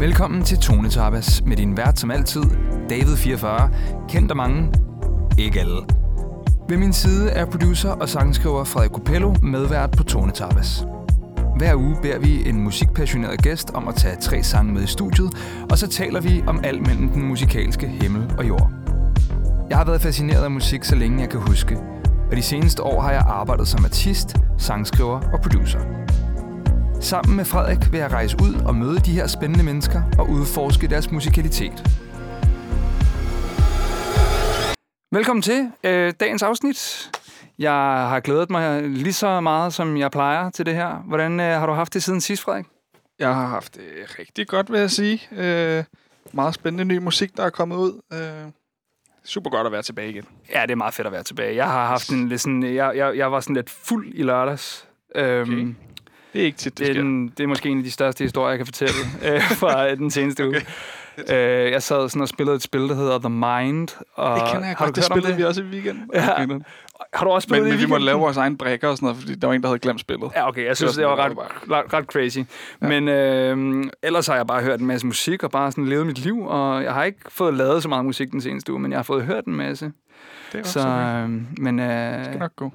Velkommen til Tone Tapas med din vært som altid, David 44, kendt af mange, ikke alle. Ved min side er producer og sangskriver Frederik Copello medvært på Tone Tapas. Hver uge beder vi en musikpassioneret gæst om at tage tre sange med i studiet, og så taler vi om alt mellem den musikalske himmel og jord. Jeg har været fascineret af musik, så længe jeg kan huske, og de seneste år har jeg arbejdet som artist, sangskriver og producer. Sammen med Frederik vil jeg rejse ud og møde de her spændende mennesker og udforske deres musikalitet. Velkommen til øh, dagens afsnit. Jeg har glædet mig lige så meget, som jeg plejer til det her. Hvordan øh, har du haft det siden sidst, Frederik? Jeg har haft det rigtig godt, vil jeg sige. Øh, meget spændende ny musik, der er kommet ud. Øh, super godt at være tilbage igen. Ja, det er meget fedt at være tilbage. Jeg har haft en lidt sådan, jeg, jeg, jeg var sådan lidt fuld i lørdags. Øhm, Okay. Det er ikke tit, det, det, er den, det er måske en af de største historier, jeg kan fortælle øh, fra øh, den seneste uge. Øh, jeg sad sådan og spillede et spil, der hedder The Mind. Og det kender jeg har godt. du Det spillede vi også i weekenden. Ja. Okay, men, Har du også spillet men det i vi måtte lave vores egen brækker og sådan noget, fordi der var en, der havde glemt spillet. Ja, okay. Jeg synes, det var var, sådan, ret, det ret, ret crazy. Ja. Men øh, ellers har jeg bare hørt en masse musik og bare sådan levet mit liv. Og jeg har ikke fået lavet så meget musik den seneste uge, men jeg har fået hørt en masse. Det er Så, så, øh, men det skal øh, nok gå.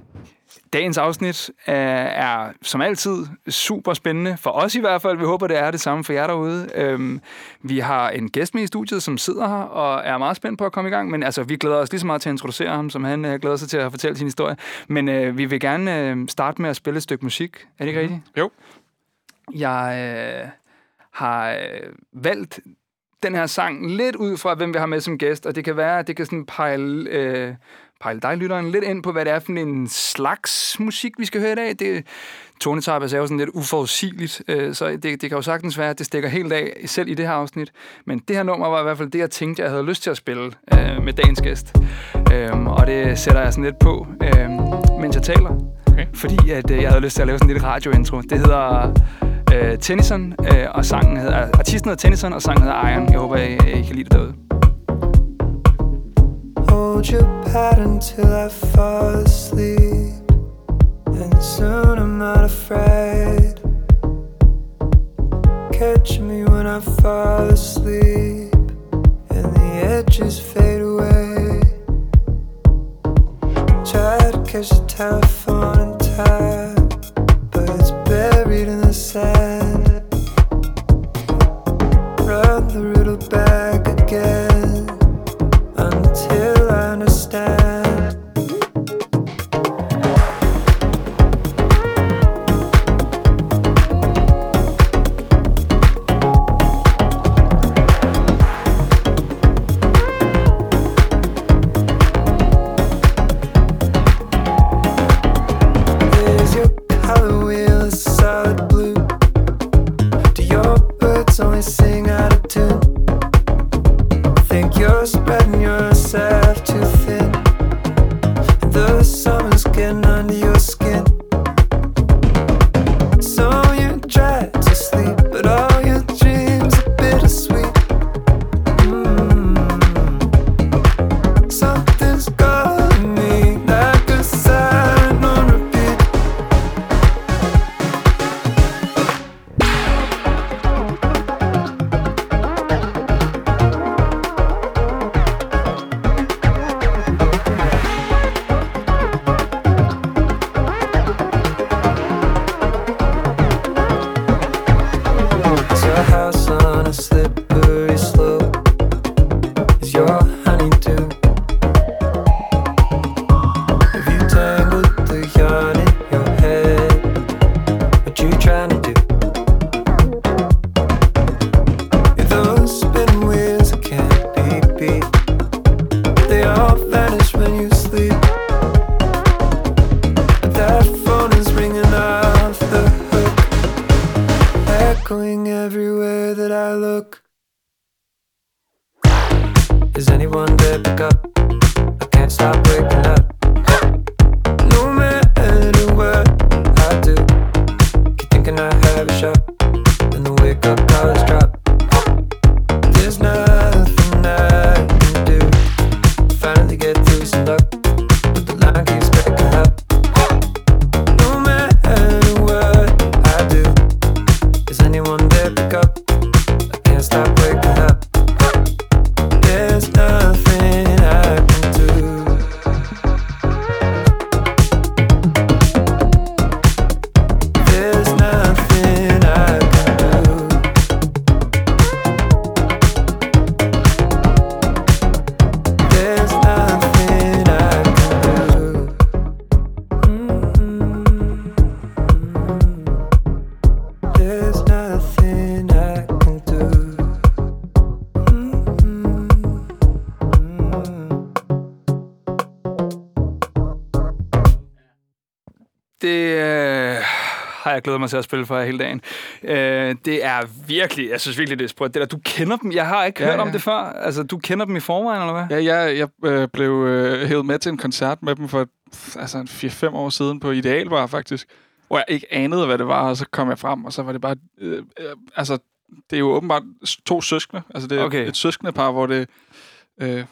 Dagens afsnit øh, er som altid super spændende. For os i hvert fald. Vi håber, det er det samme for jer derude. Øhm, vi har en gæst med i studiet, som sidder her og er meget spændt på at komme i gang. Men altså, vi glæder os lige så meget til at introducere ham, som han øh, glæder sig til at fortælle sin historie. Men øh, vi vil gerne øh, starte med at spille et stykke musik. Er det ikke rigtigt? Jo. Jeg øh, har øh, valgt den her sang lidt ud fra, hvem vi har med som gæst, og det kan være, at det kan sådan pejle, øh, pejle dig, lytteren, lidt ind på, hvad det er for en slags musik, vi skal høre i dag. Det, Tonetapas er jo sådan lidt uforudsigeligt, øh, så det, det kan jo sagtens være, at det stikker helt af, selv i det her afsnit. Men det her nummer var i hvert fald det, jeg tænkte, jeg havde lyst til at spille øh, med dagens gæst. Øhm, og det sætter jeg sådan lidt på, øh, mens jeg taler. Okay. Fordi at, øh, jeg havde lyst til at lave sådan lille radiointro. Det hedder øh, Tennyson, øh, og sangen hedder, artisten hedder Tennyson, og sangen hedder Iron. Jeg håber, I, I kan lide det derude. Hold your pattern till I fall asleep. And soon I'm not afraid. Catch me when I fall asleep. And the edges fade away. Try to catch the telephone and tap. Glædet mig til at spille for jer hele dagen. Øh, det er virkelig, jeg synes virkelig, det er sprødt. Det der, du kender dem. Jeg har ikke Ja, hørt om ja. det før. Altså, du kender dem i forvejen, eller hvad? Ja, jeg, jeg øh, blev øh, hævet med til en koncert med dem for altså en 4-5 år siden på Idealbar faktisk, hvor jeg ikke anede, hvad det var, og så kom jeg frem, og så var det bare... Øh, øh, altså, det er jo åbenbart to søskende. Altså, det er Okay. et søskende par, hvor det... Øh,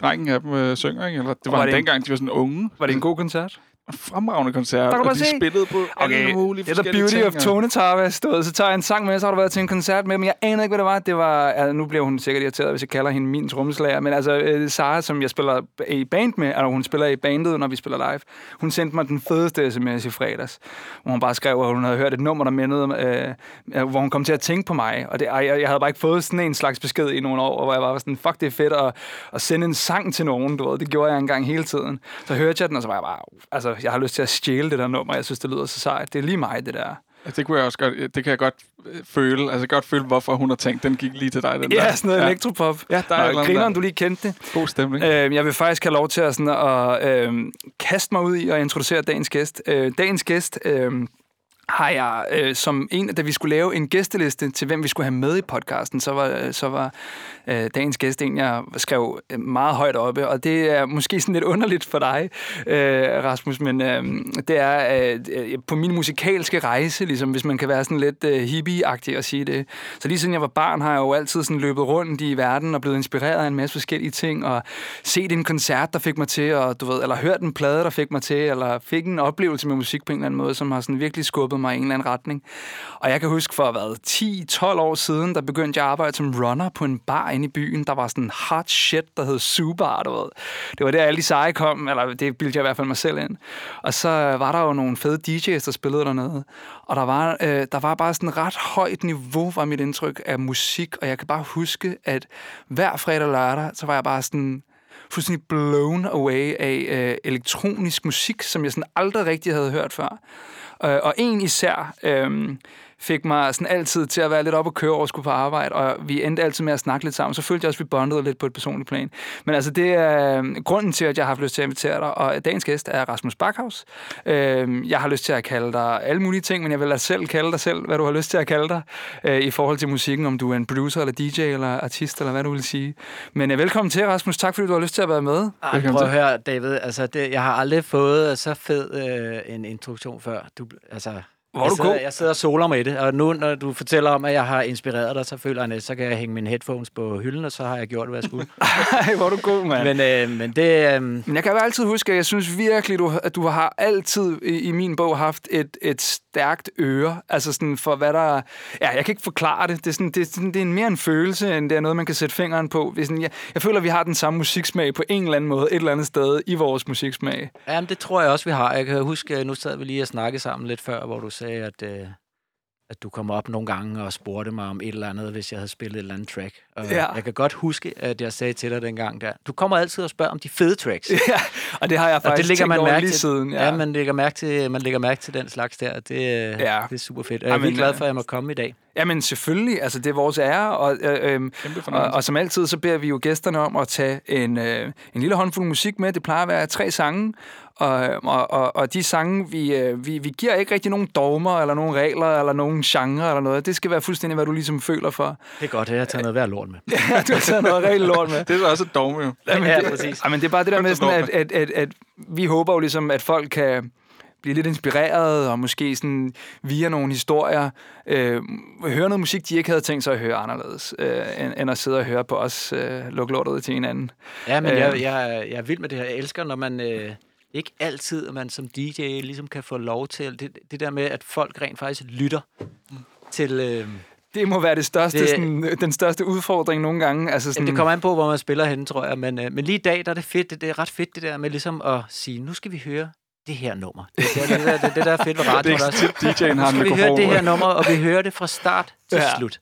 drengen af dem øh, synger, ikke? Eller det var, var var det en- dengang, de var sådan unge. Var det en god koncert? En fremragende koncert, Der kan du og de se. spillede på alle Okay, mulige det er the forskellige beauty ting. of Tone Tarvas. Du ved, så tager jeg en sang med, så har du været til en koncert med, men jeg aner ikke, hvad det var. Det var, altså, nu bliver hun sikkert irriteret, hvis jeg kalder hende min trommeslager, men altså, øh, Sara, som jeg spiller i band med, eller hun spiller i bandet, når vi spiller live, hun sendte mig den fedeste sms i fredags, hvor hun bare skrev, at hun havde hørt et nummer, der mindede, øh, øh, hvor hun kom til at tænke på mig, og det, jeg, jeg havde bare ikke fået sådan en slags besked i nogle år, hvor jeg bare var sådan, fuck, det er fedt at, at sende en sang til nogen, du ved, det gjorde jeg engang hele tiden. Så hørte jeg den, og så var jeg bare, altså, jeg har lyst til at stjæle det der nummer, jeg synes, det lyder så sejt. Det er lige mig, det der. Ja, det kunne jeg også godt, det kan jeg godt øh, føle. Altså godt føle, hvorfor hun har tænkt, den gik lige til dig. Den der. Ja, sådan noget ja. elektropop. Ja, der er Nå, andet griner, der. du lige kendte det. God stemning. Øh, jeg vil faktisk have lov til at, sådan, at øh, kaste mig ud i og introducere dagens gæst. Øh, dagens gæst øh, har jeg øh, som en, da vi skulle lave en gæsteliste til, hvem vi skulle have med i podcasten, så var, øh, så var øh, dagens gæst en, jeg skrev øh, meget højt oppe, og det er måske sådan lidt underligt for dig, øh, Rasmus, men øh, det er øh, øh, på min musikalske rejse, ligesom, hvis man kan være sådan lidt øh, hippie-agtig at sige det. Så lige siden jeg var barn, har jeg jo altid sådan løbet rundt i verden og blevet inspireret af en masse forskellige ting, og set en koncert, der fik mig til, og, du ved, eller hørt en plade, der fik mig til, eller fik en oplevelse med musik på en eller anden måde, som har sådan virkelig skubbet mig i en eller anden retning. Og jeg kan huske for, hvad, 10-12 år siden, der begyndte jeg at arbejde som runner på en bar inde i byen. Der var sådan hot shit, der hed Subar, du ved. Det var der, alle de seje kom, eller det bildte jeg i hvert fald mig selv ind. Og så var der jo nogle fede DJ's, der spillede dernede. Og der var, øh, der var bare sådan et ret højt niveau, var mit indtryk af musik. Og jeg kan bare huske, at hver fredag og lørdag, så var jeg bare sådan fuldstændig blown away af øh, elektronisk musik, som jeg sådan aldrig rigtig havde hørt før. Øh, og en især øhm, fik mig sådan altid til at være lidt op og køre over skulle på arbejde, og vi endte altid med at snakke lidt sammen. Så følte jeg også, at vi bondede lidt på et personligt plan. Men altså, det er øh, grunden til, at jeg har haft lyst til at invitere dig, og dagens gæst er Rasmus Backhaus. Øh, jeg har lyst til at kalde dig alle mulige ting, men jeg vil lade selv kalde dig selv, hvad du har lyst til at kalde dig, øh, i forhold til musikken, om du er en producer, eller DJ, eller artist, eller hvad du vil sige. Men øh, velkommen til, Rasmus. Tak, fordi du har lyst til at være med. Ej, prøv at høre, David. Altså, det, jeg har aldrig fået så fed øh, en introduktion før. Du, altså, Hvor jeg, sidder, jeg sidder og soler med det, og nu, når du fortæller om, at jeg har inspireret dig, så føler jeg, at så kan jeg hænge mine headphones på hylden, og så har jeg gjort, hvad jeg skulle. Ej, hvor er du god, mand. men, øh, men det... Øh, Men jeg kan jo altid huske, at jeg synes virkelig, du, at du har altid i, i min bog haft et, et stærkt øre. Altså sådan for hvad der... Ja, jeg kan ikke forklare det. Det er, sådan, det, er sådan, det er mere en følelse, end det er noget, man kan sætte fingeren på. Det er sådan, jeg, jeg føler, at vi har den samme musiksmag på en eller anden måde, et eller andet sted i vores musiksmag. jamen, det tror jeg også, vi har. Jeg kan huske, nu sad vi lige og snakkede sammen lidt før, hvor du sagde, at... Øh, at du kom op nogle gange og spurgte mig om et eller andet, hvis jeg havde spillet et eller andet track. Og Ja. Jeg kan godt huske, at jeg sagde til dig dengang der, du kommer altid og spørger om de fede tracks. Ja, og det har jeg Og faktisk det lægger man mærke lige til. siden. Ja, ja man, lægger mærke til, man lægger mærke til den slags der. Det, Ja. ja. det er super fedt. Og jeg er virkelig glad øh, for, at jeg må komme i dag. Jamen selvfølgelig, altså det er vores ære, og, øh, øh, Kæmpe og, og som altid, så beder vi jo gæsterne om at tage en, øh, en lille håndfuld musik med. Det plejer at være tre sange, og, og, og, og de sange, vi, øh, vi, vi giver ikke rigtig nogen dogmer, eller nogen regler, eller nogen genre, eller noget. Det skal være fuldstændig, hvad du ligesom føler for. Det er godt, at jeg har taget noget værd lort med. Ja, du har taget noget rigtig lort med. Det er så også et dogme, jo. Jamen, Ja, det, præcis. Jamen, det er bare det der med, sådan, at, at, at, at vi håber jo ligesom, at folk kan blive lidt inspireret, og måske sådan via nogle historier øh, høre noget musik, de ikke havde tænkt sig at høre anderledes, øh, end, end at sidde og høre på os øh, lukke lortet til hinanden. Ja, men Øh. jeg, jeg, jeg er vild med det her. Jeg elsker, når man... Øh, ikke altid, at man som DJ ligesom kan få lov til... Det, det der med, at folk rent faktisk lytter til... Øh, Det må være det største, det... Sådan, den største udfordring nogle gange. Altså sådan, det kommer an på, hvor man spiller henne, tror jeg. Men, øh, men lige i dag, der er det fedt. Det, det er ret fedt, det der med ligesom at sige, nu skal vi høre det her nummer. Det, det, det, det, det, det der er fedt ved radio. Det er ikke tit, DJ'en har skal vi høre det her nummer, og vi hører det fra start til Ja. ja. slut.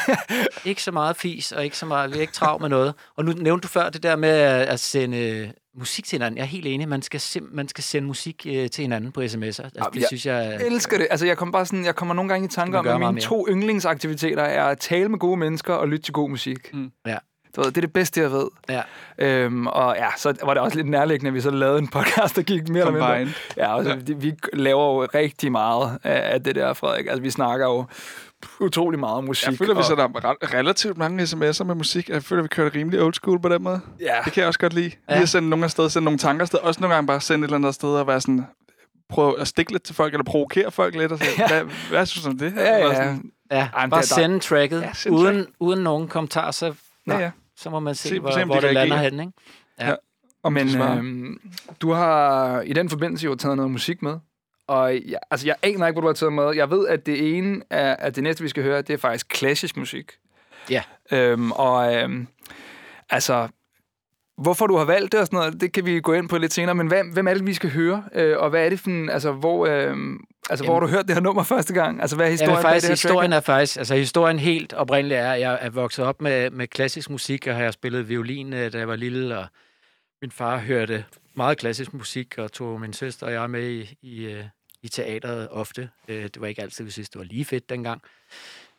ikke så meget fis, og ikke så meget, vi er ikke travlt med noget. Og nu nævnte du før det der med at, sende musik til hinanden. Jeg er helt enig, man skal, sim, man skal sende musik øh, til hinanden på sms'er. Altså, det jeg synes jeg... Jeg elsker det. Altså, jeg kommer bare sådan, jeg kommer nogle gange i tanke om, at mine to yndlingsaktiviteter er at tale med gode mennesker og lytte til god musik. Mm. Ja. Du ved, det er det bedste, jeg ved. Ja. Øhm, og ja, så var det også lidt nærliggende, at vi så lavede en podcast, der gik mere eller mindre. Combined. Ja, og så, ja. vi laver jo rigtig meget af det der, Frederik. Altså, vi snakker jo utrolig meget om musik. Jeg føler, vi og- sætter re- relativt mange sms'er med musik. Jeg føler, vi kører rimelig old school på den måde. Ja, Det kan jeg også godt lide. Ja. Lige at sende nogle afsted, sende nogle tanker afsted. Også nogle gange bare sende et eller andet sted og være sådan prøve at stikke lidt til folk, eller provokere folk lidt. Og så, Ja. hvad, hvad synes du om det? ja, ja. sådan, Ja, Ej, bare er sende tracket, Ja, send uden, uden nogen kommentar, så, ja, ja. Så må man se, Se- hvor, se, hvor de det lander hen. Ikke? Om Men de svarer. øhm, du har i den forbindelse jo taget noget musik med. Og jeg, altså, jeg aner ikke, hvor du har taget med. Jeg ved, at det ene af, at det næste, vi skal høre, det er faktisk klassisk musik. Ja. Øhm, og øhm, altså, hvorfor du har valgt det og sådan noget, det kan vi gå ind på lidt senere. Men hvem, hvem er det, vi skal høre? Øh, og hvad er det for en, altså, hvor, øhm, altså, hvor har du hørt det her nummer første gang? Altså, hvad er historien bag faktisk, det historien er faktisk, altså historien helt oprindelig er, at jeg er vokset op med, med klassisk musik, og har jeg spillet violin, øh, da jeg var lille, og min far hørte meget klassisk musik, og tog min søster og jeg med i, i, øh, i teateret ofte. Øh, Det var ikke altid, vi synes, det var lige fedt dengang.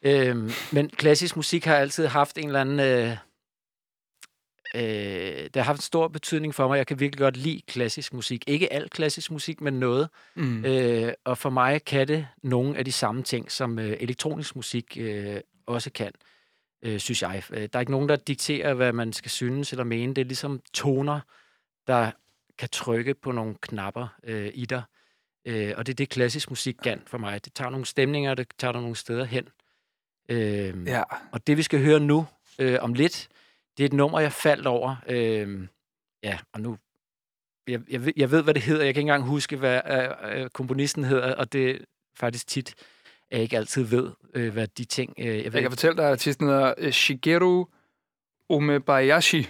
Øhm, Men klassisk musik har altid haft en eller anden... Øh, det har haft en stor betydning for mig. Jeg kan virkelig godt lide klassisk musik. Ikke alt klassisk musik, men noget. Mm. Øh, og for mig kan det nogle af de samme ting, som øh, elektronisk musik øh, også kan, øh, synes jeg. Øh, Der er ikke nogen, der dikterer, hvad man skal synes eller mene. Det er ligesom toner, der kan trykke på nogle knapper øh, i dig. Øh, og det er det, klassisk musik kan for mig. Det tager nogle stemninger, det tager dig nogle steder hen. Øh, Ja. og det, vi skal høre nu øh, om lidt, det er et nummer, jeg faldt over. Øh, ja, og nu... Jeg, jeg, ved- jeg ved, hvad det hedder. Jeg kan ikke engang huske, hvad øh, øh, komponisten hedder, og det er faktisk tit, jeg ikke altid ved, øh, hvad de ting... Øh, jeg ved, Jeg kan ikke- fortælle dig, at artisten hedder øh, Shigeru Umebayashi.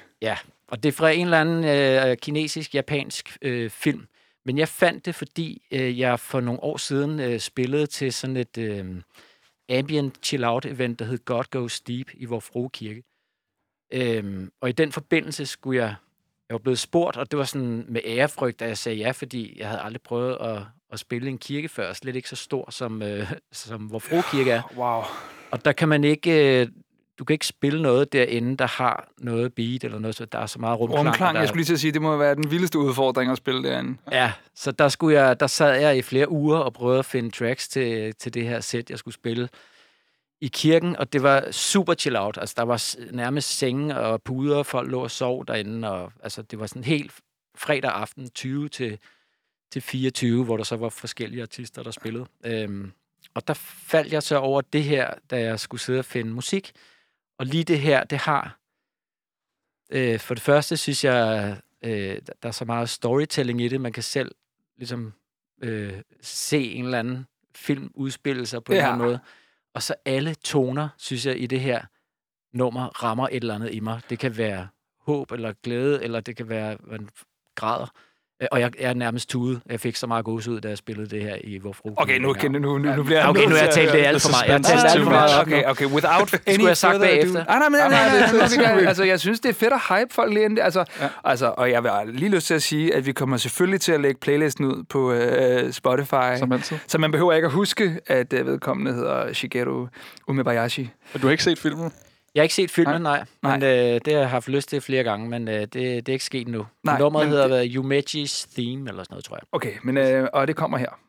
og det er fra en eller anden øh, kinesisk-japansk øh, film. Men jeg fandt det, fordi øh, jeg for nogle år siden øh, spillede til sådan et øh, ambient chill-out event, der hed God Goes Deep i Vor Frue Kirke. Øhm, og i den forbindelse skulle jeg, jeg var blevet spurgt, og det var sådan med ærefrygt, da jeg sagde ja, fordi jeg havde aldrig prøvet at, at spille en kirke før, slet ikke så stor som, øh, som Vor Frue Kirke er. Wow. Og der kan man ikke, øh, du kan ikke spille noget derinde, der har noget beat eller noget, så der er så meget rumklang. Rumklang, der, jeg skulle lige til at sige, det må være den vildeste udfordring at spille derinde. Ja, så der, skulle jeg, der sad jeg i flere uger og prøvede at finde tracks til, til det her sæt, jeg skulle spille i kirken, og det var super chill out. Altså, der var nærmest senge og puder, folk lå og sov derinde, og altså, det var sådan helt fredag aften 20 til, til 24, hvor der så var forskellige artister, der spillede. Øhm, og der faldt jeg så over det her, da jeg skulle sidde og finde musik. Og lige det her, det har... Øh, for det første synes jeg, øh, der- er så meget storytelling i det. Man kan selv ligesom øh, se en eller anden film udspille sig på ja. en eller anden måde. Og så alle toner, synes jeg, i det her nummer rammer et eller andet i mig. Det kan være håb eller glæde, eller det kan være, man græder. Øh, Og jeg, jeg er nærmest tude. Jeg fik så meget gås ud, da jeg spillede det her i Vor Frue Okay, nu, Kirke. nu, nu, nu, nu bliver jeg Okay, nu har jeg talt det alt for meget. Jeg har talt alt for meget. Okay, okay, without any Skulle jeg have sagt bagefter? Ah, nej, men, nej, nej, altså, jeg synes, det er fedt at hype folk lige ind. Altså, Ja. ja. altså, og jeg vil lige lyst til at sige, at vi kommer selvfølgelig til at lægge playlisten ud på øh, Spotify. Som altid. Så man behøver ikke at huske, at øh, vedkommende hedder Shigeru Umebayashi. Og du har ikke set filmen? Jeg har ikke set filmen, nej. Nej. Men øh, det har jeg haft lyst til flere gange, men øh, det, det er ikke sket nu. Nej, Nummeret hedder det... Yumeji's Theme, eller sådan noget, tror jeg. Okay, men, øh, og det kommer her.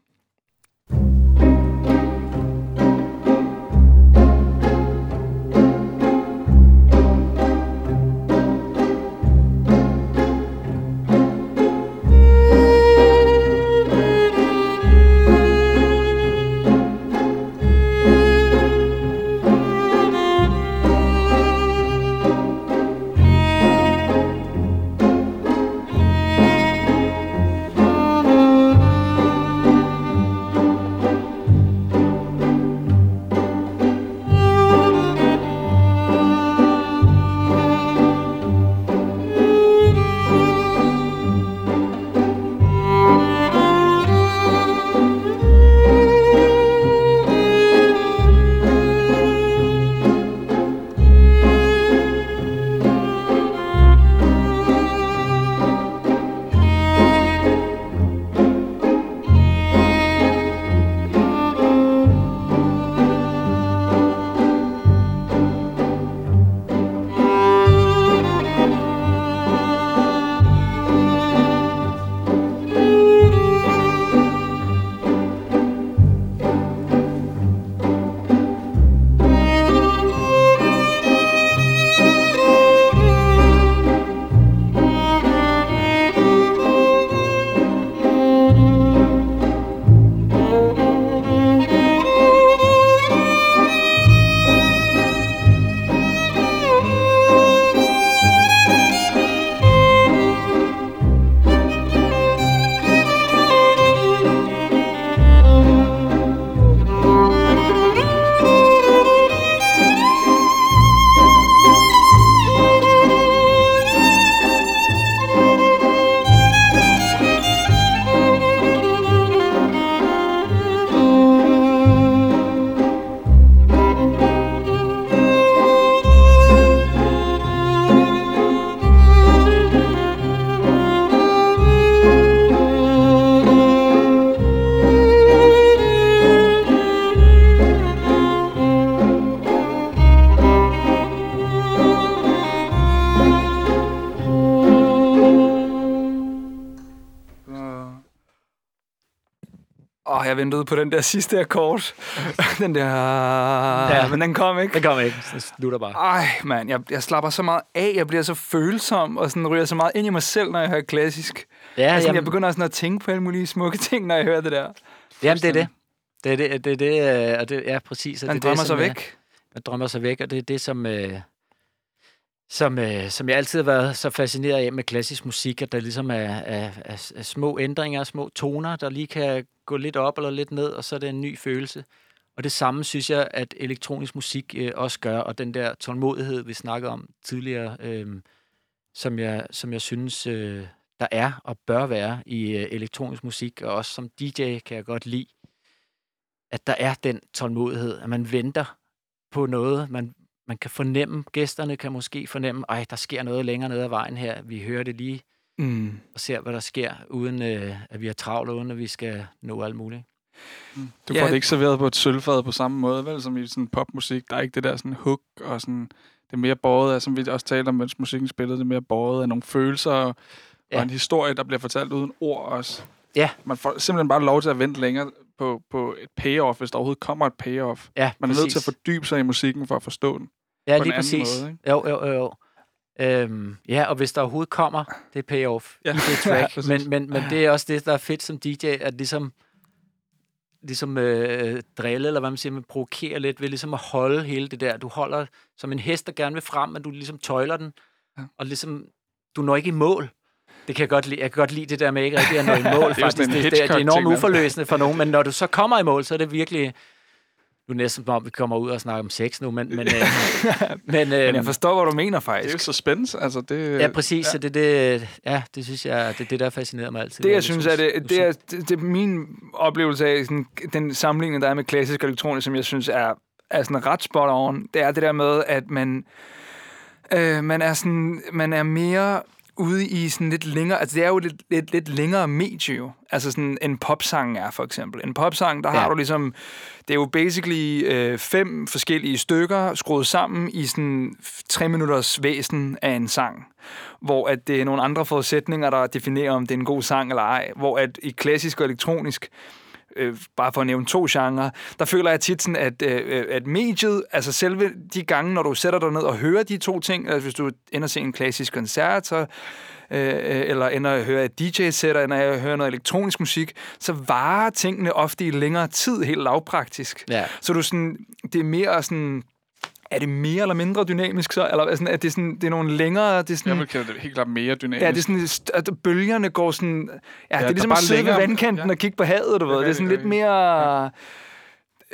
Ventede på den der sidste akkord. den der... Ja. Men den kom ikke. Det kommer ikke. Det slutter bare. Ej, mand, jeg, jeg slapper så meget af. Jeg bliver så følsom, og sådan ryger så meget ind i mig selv, når jeg hører klassisk. Ja, altså, jamen, jeg begynder sådan at tænke på alle mulige smukke ting, når jeg hører det der. jamen, det er det. Det er det, det, er det, øh, og det ja, præcis. og Man det er drømmer det, sig som, øh, væk. Man drømmer sig væk, og det er det, som, øh, som, øh, som jeg altid har været så fascineret af med klassisk musik, at der ligesom er, er, er, er små ændringer, små toner, der lige kan gå lidt op eller lidt ned, og så er det en ny følelse. Og det samme synes jeg, at elektronisk musik øh, også gør, og den der tålmodighed, vi snakkede om tidligere, øh, som, jeg, som jeg synes, øh, der er og bør være i øh, elektronisk musik, og også som DJ kan jeg godt lide, at der er den tålmodighed, at man venter på noget, man, man kan fornemme, gæsterne kan måske fornemme, ej, der sker noget længere nede ad vejen her, vi hører det lige, Mm. og ser, hvad der sker, uden øh, at vi har travlt, uden at vi skal nå alt muligt. Du Ja. får det ikke serveret på et sølvfad på samme måde, vel, som i sådan popmusik. Der er ikke det der sådan hook og sådan... Det er mere båret af, som vi også talte om, mens musikken spillede, det er mere båret af nogle følelser og, ja. Ja. og en historie, der bliver fortalt uden ord også. Ja. Man får simpelthen bare lov til at vente længere på, på et payoff, hvis der overhovedet kommer et payoff. Ja, Man er nødt til at fordybe sig i musikken for at forstå den. Ja, på lige præcis. måde, ikke? jo, jo, jo, jo. Øhm, ja, og hvis der overhovedet kommer det payoff Ja. ja. i det Ja, track. præcis. men, men, men det er også det, der er fedt som DJ, at ligesom, ligesom øh, drille, eller hvad man siger, man provokerer lidt ved ligesom at holde hele det der. Du holder som en hest, der gerne vil frem, men du ligesom tøjler den, Ja. ja. og ligesom, du når ikke i mål. Det kan jeg godt lide. Jeg kan godt lide det der med ikke rigtig at nå i mål. faktisk. det, det, det, er enormt uforløsende for nogen, men når du så kommer i mål, så er det virkelig... Nu er næsten som om, vi kommer ud og snakker om sex nu, men... men, øh, men, øh, Men jeg forstår, hvad du mener, Det er jo faktisk. suspense, altså det... Ja, præcis. Ja. Så det, det, ja, det synes jeg, det er det, der fascinerer mig altid. Det, ved jeg synes, er det, det, er, det, det er min oplevelse af sådan, den sammenligning, der er med klassisk og elektronisk, som jeg synes er, er sådan ret spot on. Det er det der med, at man, øh, man, er, sådan, man er mere ude i sådan lidt længere, altså det er jo lidt, lidt, lidt længere medie jo, altså sådan en popsang er for eksempel. En popsang, der ja. Har du ligesom, det er jo basically øh, fem forskellige stykker skruet sammen i sådan tre minutters væsen af en sang, hvor at det er nogle andre forudsætninger, der definerer, om det er en god sang eller ej, hvor at i klassisk og elektronisk, øh, bare for at nævne to genrer, der føler jeg tit sådan, at, øh, at mediet, altså selve de gange, når du sætter dig ned og hører de to ting, altså hvis du ender at se en klassisk koncert, så, øh, eller ender at høre et DJ-sæt, eller at høre noget elektronisk musik, så varer tingene ofte i længere tid, helt lavpraktisk. Ja. Så du sådan, det er mere sådan, er det mere eller mindre dynamisk så? Eller sådan, er det, sådan, det er nogle længere, det er sådan, Jeg vil kalde det helt klart mere dynamisk. Ja, det er sådan, at bølgerne går sådan... Ja, ja det er ligesom at sidde ved vandkanten ja. og kigge på havet, du ved. er Det er sådan rigtigt, lidt mere...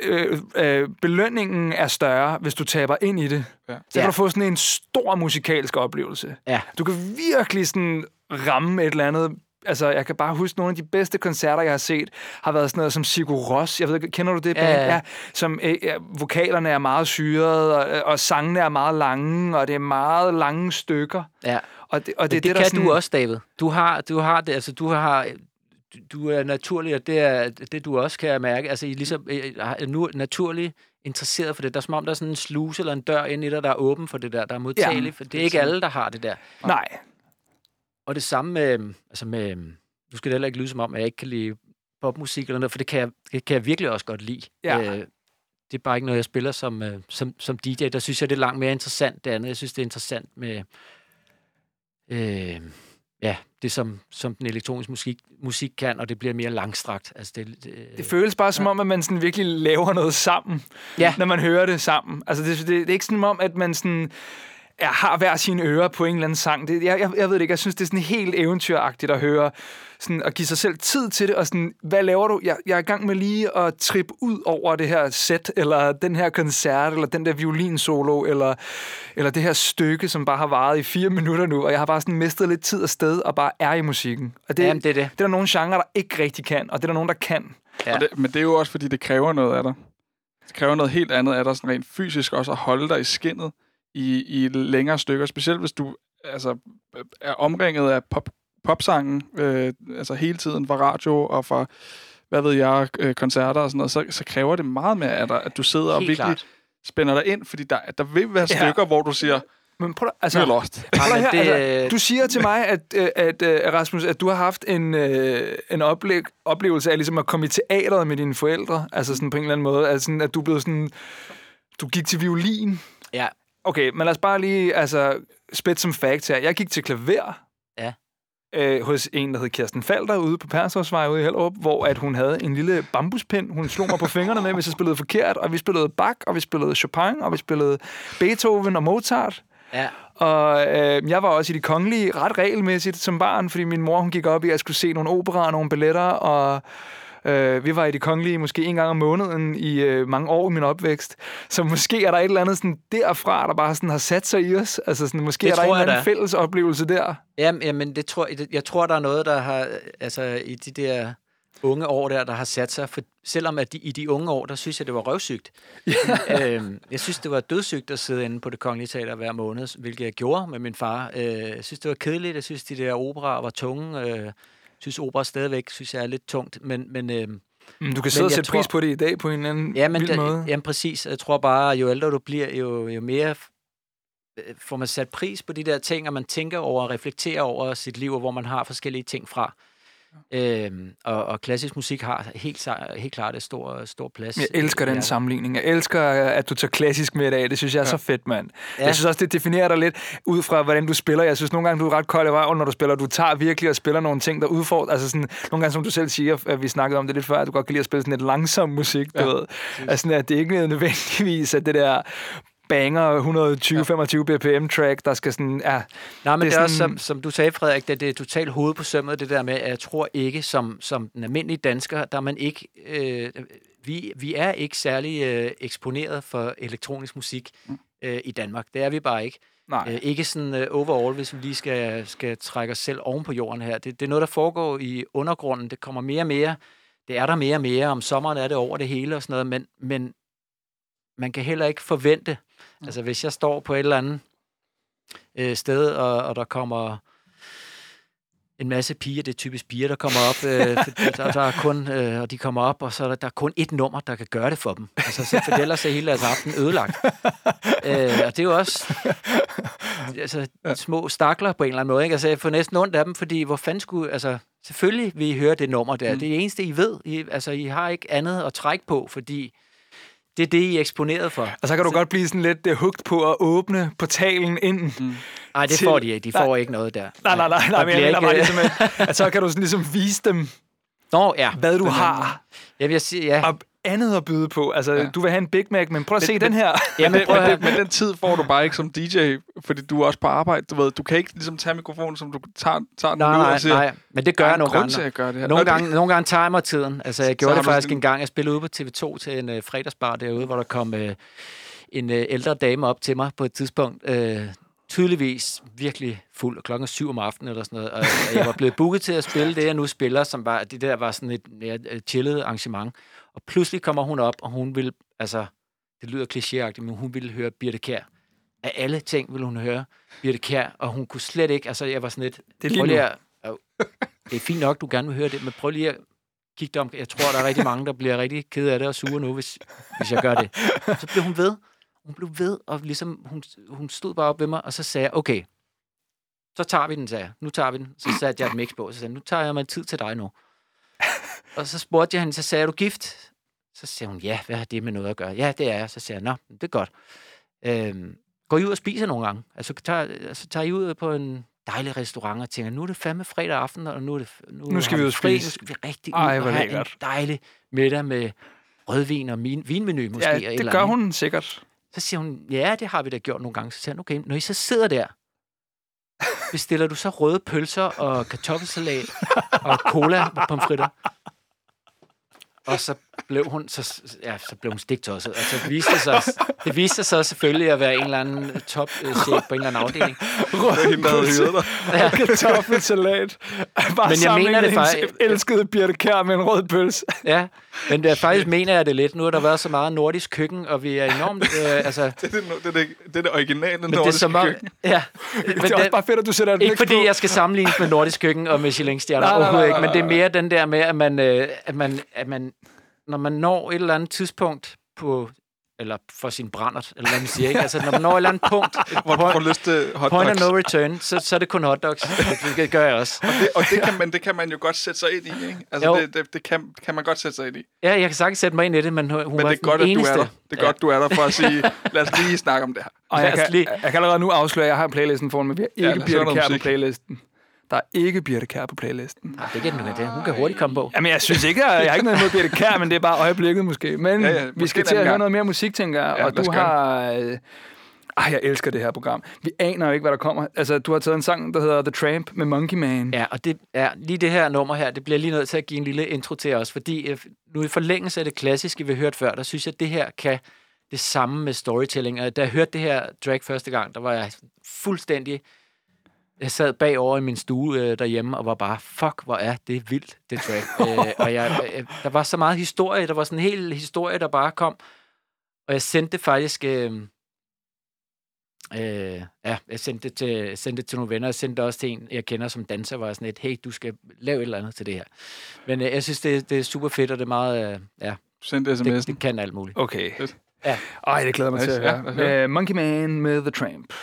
Øh, øh, belønningen er større, hvis du taber ind i det. Ja. Så kan Ja. du få sådan en stor musikalsk oplevelse. Ja. Du kan virkelig sådan ramme et eller andet... Altså, jeg kan bare huske, nogle af de bedste koncerter, jeg har set, har været sådan noget som Sigur Ros. Jeg ved ikke, kender du det Ja, ja. som øh, ja, vokalerne er meget syrede, og, og sangene er meget lange, og det er meget lange stykker. Ja. Og det, og Det, det, det, det, kan sådan, du også, David. Du har, du har det, altså du har, du- er naturlig, og det er det, du også kan mærke. Altså, I er ligesom, øh, er nu naturligt interesseret for det. Der er som om, der er sådan en sluse eller en dør ind i dig, der er åben for det der, der er modtagelig. Ja, for det er ikke alle, der har det der. Nej, Og det samme med, altså med, nu skal det heller ikke lyde som om, at jeg ikke kan lide popmusik eller noget, for det kan jeg, det kan jeg virkelig også godt lide. Ja. Øh, det er bare ikke noget, jeg spiller som, øh, som, som DJ. Der synes jeg, det er langt mere interessant, det andet. Jeg synes, det er interessant med, øh, ja, det som, som den elektroniske musik, musik kan, og det bliver mere langstrakt. Altså, det, det, det føles bare som om, at man sådan virkelig laver noget sammen, Ja. når man hører det sammen. Altså, det, det, det er ikke sådan om, at man sådan ja, har hver sine ører på en eller anden sang. Det, jeg, jeg, jeg ved det ikke, jeg synes, det er sådan helt eventyragtigt at høre, sådan at give sig selv tid til det, og sådan, hvad laver du? Jeg, jeg er i gang med lige at trippe ud over det her sæt, eller den her koncert, eller den der violinsolo, eller, eller det her stykke, som bare har varet i fire minutter nu, og jeg har bare sådan mistet lidt tid og sted, og bare er i musikken. Og det, Jamen, det er det. det er der nogle genrer, der ikke rigtig kan, og det er der nogen, der kan. Ja. Og det, men det er jo også, fordi det kræver noget af dig. Det kræver noget helt andet af dig, sådan rent fysisk også at holde dig i skinnet i, i længere stykker. Specielt hvis du altså, er omringet af pop, popsangen, øh, altså hele tiden fra radio og fra, hvad ved jeg, øh, koncerter og sådan noget, så, så kræver det meget mere af dig, at du sidder og Helt virkelig klart. spænder dig ind, fordi der, der vil være Ja. stykker, hvor du siger, Men prøv, Altså, altså, lost. prøv høre, det, altså, øh, du siger til mig, at, øh, at, at Rasmus, at du har haft en, øh, en oplæg, oplevelse af ligesom at komme i teateret med dine forældre, altså sådan på en eller anden måde, altså sådan, at du blev sådan, du gik til violin. Ja. Okay, men lad os bare lige, altså, spæt som fact her. Jeg gik til klaver. Ja. Øh, hos en, der hed Kirsten Falder, ude på Pershavsvej ude i Hellerup, hvor at hun havde en lille bambuspind, hun slog mig på fingrene med, hvis jeg spillede forkert, og vi spillede Bach, og vi spillede Chopin, og vi spillede Beethoven og Mozart. Ja. Og øh, jeg var også i de kongelige ret regelmæssigt som barn, fordi min mor hun gik op i, at jeg skulle se nogle operaer og nogle balletter, og øh, vi var i de kongelige måske en gang om måneden i øh, mange år i min opvækst. Så måske er der et eller andet sådan derfra, der bare sådan har sat sig i os. Altså sådan, måske Det er der en eller anden fælles oplevelse der. Jamen, jamen det tror, jeg, tror, der er noget, der har, altså i de der unge år der, der har sat sig, for selvom at de, i de unge år, der synes jeg, det var røvsygt. øhm, jeg synes, det var dødssygt at sidde inde på det kongelige teater hver måned, hvilket jeg gjorde med min far. Øh, jeg synes, det var kedeligt. Jeg synes, de der operaer var tunge. Øh, synes, opera stadigvæk synes jeg er lidt tungt. Men, men, øh, Mm, Du kan sidde og sætte tror- pris på det i dag på en eller anden ja, men vild det, måde. jamen, præcis. Jeg tror bare, jo ældre du bliver, jo, jo mere øh, får man sat pris på de der ting, og man tænker over og reflekterer over sit liv, og hvor man har forskellige ting fra. Øhm, og, og klassisk musik har helt, helt klart et stor, stor plads. Jeg elsker den sammenligning. Jeg elsker, at du tager klassisk med i dag. Det synes jeg er så fedt, mand. Ja. Ja. Jeg synes også, det definerer dig lidt ud fra, hvordan du spiller. Jeg synes nogle gange, du er ret kold i røven, når du spiller. Du tager virkelig og spiller nogle ting, der udfordrer. Altså sådan, nogle gange, som du selv siger, at vi snakkede om det lidt før, at du godt kan lide at spille sådan lidt langsom musik, du Ja, ved. Altså, sådan, at det ikke er nødvendigvis, at det der banger 120-25 BPM track, der skal sådan, ja, Nej, men det er er, også, sådan- som, som du sagde, Frederik, det, det er totalt hoved på sømmet, det der med, at jeg tror ikke, som, som den almindelige dansker, der er man ikke... Øh, vi, vi er ikke særlig øh, eksponeret for elektronisk musik øh, i Danmark. Det er vi bare ikke. nej. Øh, ikke sådan øh, overall, hvis vi lige skal, skal trække os selv oven på jorden her. Det, det er noget, der foregår i undergrunden. Det kommer mere og mere. Det er der mere og mere. Om sommeren er det over det hele og sådan noget. Men, men man kan heller ikke forvente. Altså, hvis jeg står på et eller andet øh, sted, og, og der kommer en masse piger, det er typisk piger, der kommer op, øh, for der, der er kun, øh, og de kommer op, og så er der, der er kun et nummer, der kan gøre det for dem. Altså, så for ellers er hele deres aften ødelagt. øh, og det er jo også altså, små stakler på en eller anden måde. Ikke? Altså, jeg får næsten ondt af dem, fordi hvor fanden skulle... Altså, selvfølgelig vil I høre det nummer der. Mm. Det er det eneste, I ved. I, altså, I har ikke andet at trække på, fordi det er det, I er eksponeret for. Og så kan du godt blive sådan lidt uh, hooked på at åbne portalen ind. Mm. Nej, det til- får de ikke. De får ikke noget der. Nej, nej, nej, nej, Der men jeg bare ikke- ligesom, at, at så kan du sådan ligesom vise dem, Nå, ja. hvad du har. Jeg vil sige, ja. og andet at byde på. Altså, ja. du vil have en Big Mac, men prøv at Men- se men- den her. Prøv at men, høre. det, men den tid får du bare ikke som DJ, fordi du er også på arbejde. Du, ved, du kan ikke ligesom tage mikrofonen, som du tager, tager den Nej, nej, og siger, nej. Men det gør "Der er jeg nogle gange. til at gøre det her. Nogle Nå, gange, nogle gange tager jeg mig tiden. Altså, jeg gjorde det faktisk sådan- en gang. Jeg spillede ude på TV2 til en øh, fredagsbar derude, hvor der kom øh, en øh, ældre dame op til mig på et tidspunkt. Øh, tydeligvis virkelig fuld, og klokken er syv om aftenen eller sådan noget. Og, jeg var blevet booket til at spille det, jeg nu spiller, som var, det der var sådan et mere chillet arrangement. Og pludselig kommer hun op, og hun vil, altså, det lyder klichéagtigt, men hun ville høre Birte Kjær. Af alle ting ville hun høre Birte Kjær, og hun kunne slet ikke, altså jeg var sådan lidt, Det er lige lige at, Au. det er fint nok, du gerne vil høre det, men prøv lige at kigge dig om. Jeg tror, der er rigtig mange, der bliver rigtig ked af det og sure nu, hvis, hvis jeg gør det. Så blev hun ved. Hun blev ved, og ligesom, hun, hun stod bare op ved mig, og så sagde jeg, okay, så tager vi den, sagde jeg. Nu tager vi den. Så satte jeg et mix på, så sagde jeg, nu tager jeg mig tid til dig nu. og så spurgte jeg hende, så sagde jeg, er du gift? Så sagde hun, ja, hvad har det med noget at gøre? Ja, det er jeg. Så sagde jeg, nå, det er godt. Øhm, går I ud og spiser nogle gange? Altså, tager, altså, tager I ud på en dejlig restaurant og tænker, nu er det fandme fredag aften, og nu, er det, nu, Nu skal vi ud og fri, Nu spise. skal vi rigtig ud Ej, og have en lækkert. dejlig middag med rødvin og min, vinmenu måske. Ja, det eller gør andet. hun sikkert. Så siger hun, ja, det har vi da gjort nogle gange. Så siger han, okay, når I så sidder der, bestiller du så røde pølser og kartoffelsalat og cola på pomfritter? Og så blev hun, så, ja, så blev hun stiktosset. Og så viste det sig, det viste sig selvfølgelig at være en eller anden top øh, chef på en eller anden afdeling. Rød der havde hyret dig. Ja. Kartoffelsalat. Bare Men jeg mener det faktisk- elskede Birte Kjær med en rød pølse. Ja, men det, faktisk mener jeg det lidt. Nu har der været så meget nordisk køkken, og vi er enormt... Øh, altså, Det er det, det, er det, det, er det originale men det er nordiske som om... køkken. Ja, Men det er også det, bare fedt, at du sætter Ikke fordi på. jeg skal sammenlignes med nordisk køkken og Michelin-stjerner, Nej, nej, nej, overhovedet ikke, nej, men det er nej. mere den der med, at man, øh, at man, at man når man når et eller andet tidspunkt på eller for sin brændert, eller hvad man siger. Ikke? Altså, når man når et eller andet punkt, Hvor du point, får lyst til point of hotdogs. no return, så, så er det kun hotdogs. Det, det gør jeg også. Det, og det kan, man, det kan man jo godt sætte sig ind i, ikke? Altså, Jo. det, det, det kan, kan man godt sætte sig ind i. Ja, jeg kan sagtens sætte mig ind i det, men hun Men det er godt, den at du eneste. er der. Det er godt, du er der for at sige, lad os lige snakke om det her. Og jeg kan, lige- jeg kan allerede nu afsløre, at jeg har playlisten foran mig. Vi har ikke ja, Birte Kær på playlisten. Der er ikke Birte Kær på playlisten. Ja, det kan den det. Hun kan hurtigt komme på. Jamen, jeg synes ikke, jeg, jeg har ikke noget imod Birte Kær, men det er bare øjeblikket måske. Men Ja, ja, ja, ja, vi måske skal til at høre noget mere musik, tænker jeg. Ja, og du har... Øh, ej, jeg elsker det her program. Vi aner jo ikke, hvad der kommer. Altså, du har taget en sang, der hedder The Tramp med Monkey Man. Ja, og det er lige det her nummer her, det bliver lige nødt til at give en lille intro til os, fordi øh, nu i forlængelse af det klassiske, vi har hørt før, der synes jeg, at det her kan det samme med storytelling. Og da jeg hørte det her track første gang, der var jeg fuldstændig... Jeg sad bagover i min stue øh, derhjemme og var bare, fuck, hvor er det vildt, det track. øh, og jeg, øh, der var så meget historie, der var sådan en hel historie, der bare kom. Og jeg sendte det faktisk... Øh, Øh, ja, jeg sendte det, til, sendte det til nogle venner, jeg sendte det også til en, jeg kender som danser, var jeg sådan et, hey, du skal lave et eller andet til det her. Men øh, jeg synes, det, det er super fedt, og det er meget, øh, ja, Send det, sms'en. det kan alt muligt. Okay. Fedt. Ja. Ej, det glæder mig Nice. til at Ja, høre. Øh, Monkey Man med The Tramp.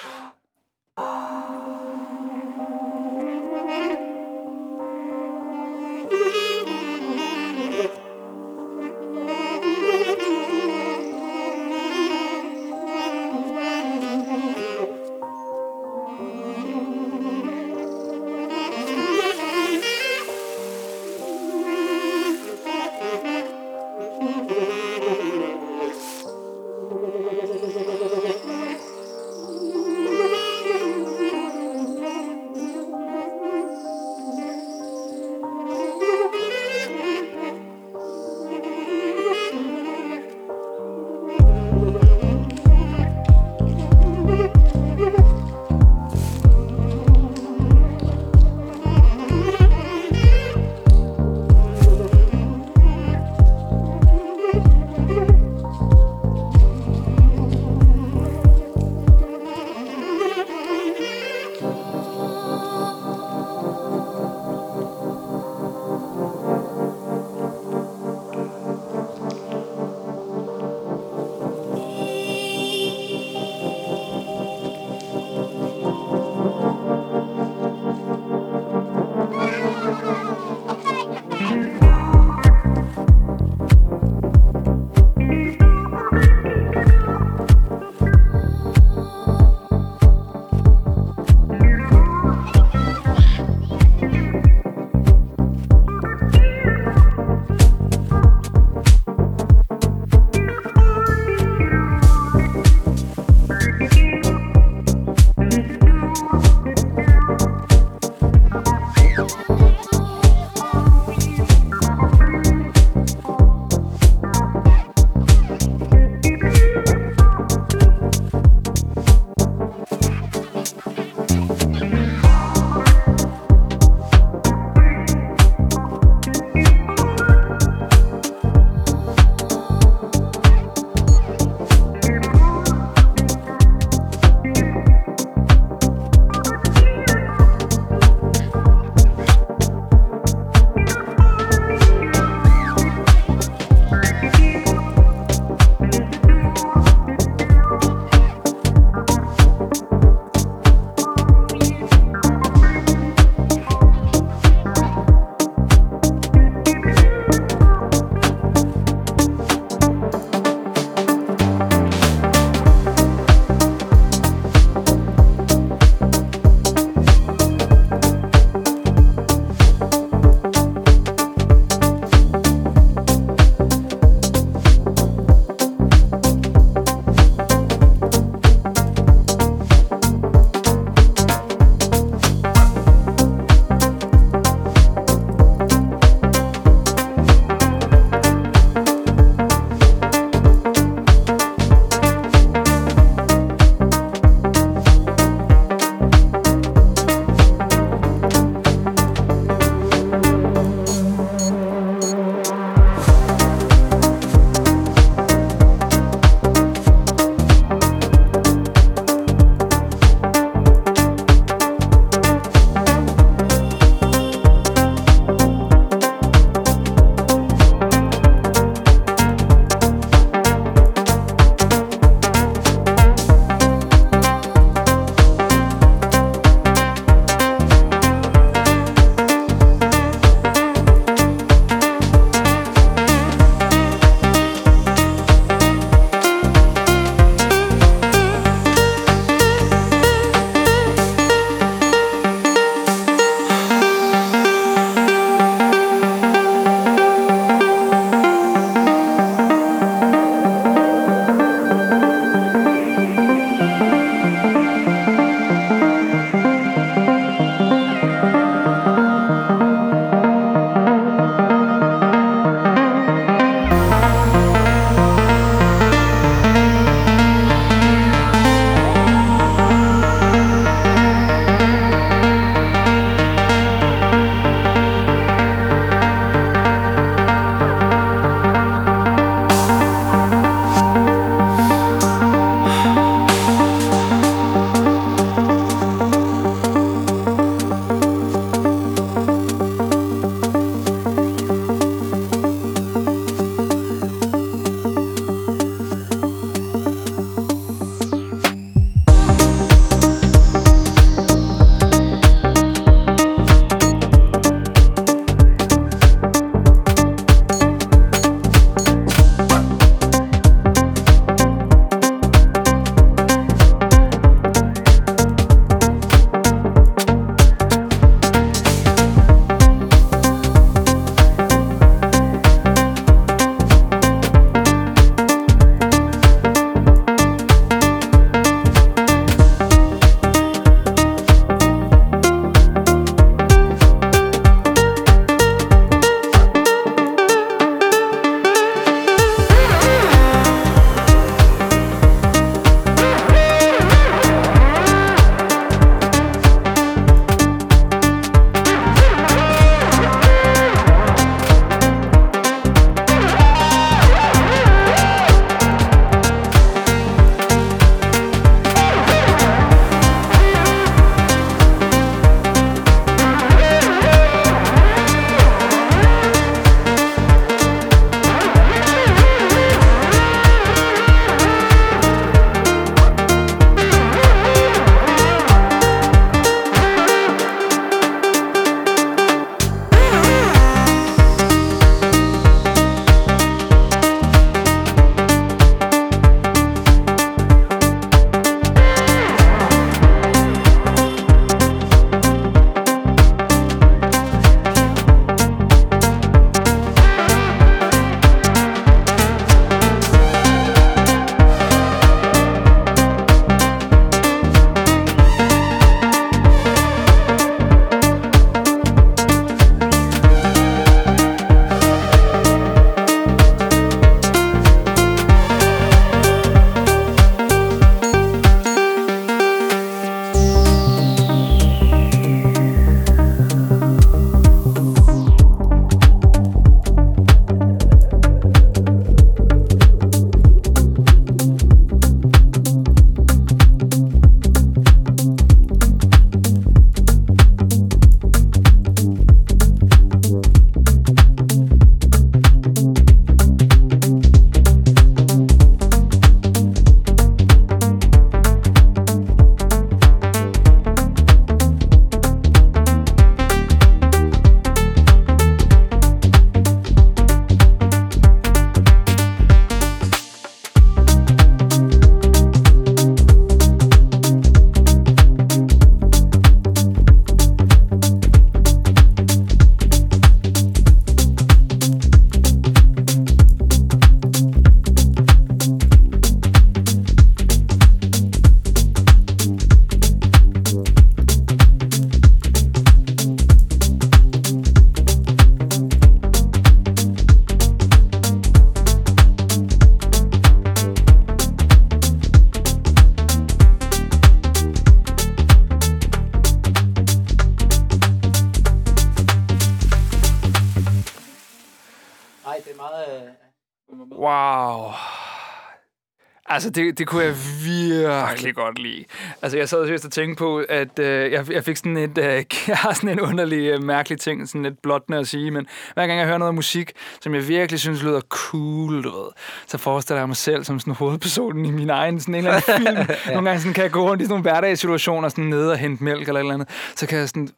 Altså, det, det kunne jeg virkelig godt lide. Altså, jeg sad og seriøst og tænkte på, at øh, jeg, jeg fik sådan et, øh, jeg har sådan en underlig, øh, mærkelig ting, sådan lidt blottende at sige, men hver gang jeg hører noget musik, som jeg virkelig synes lyder cool, du ved, så forestiller jeg mig selv som sådan hovedpersonen i min egen sådan en eller anden film. Nogle gange sådan, kan jeg gå rundt i sådan nogle hverdagssituationer, sådan nede og hente mælk eller et eller andet, så kan jeg sådan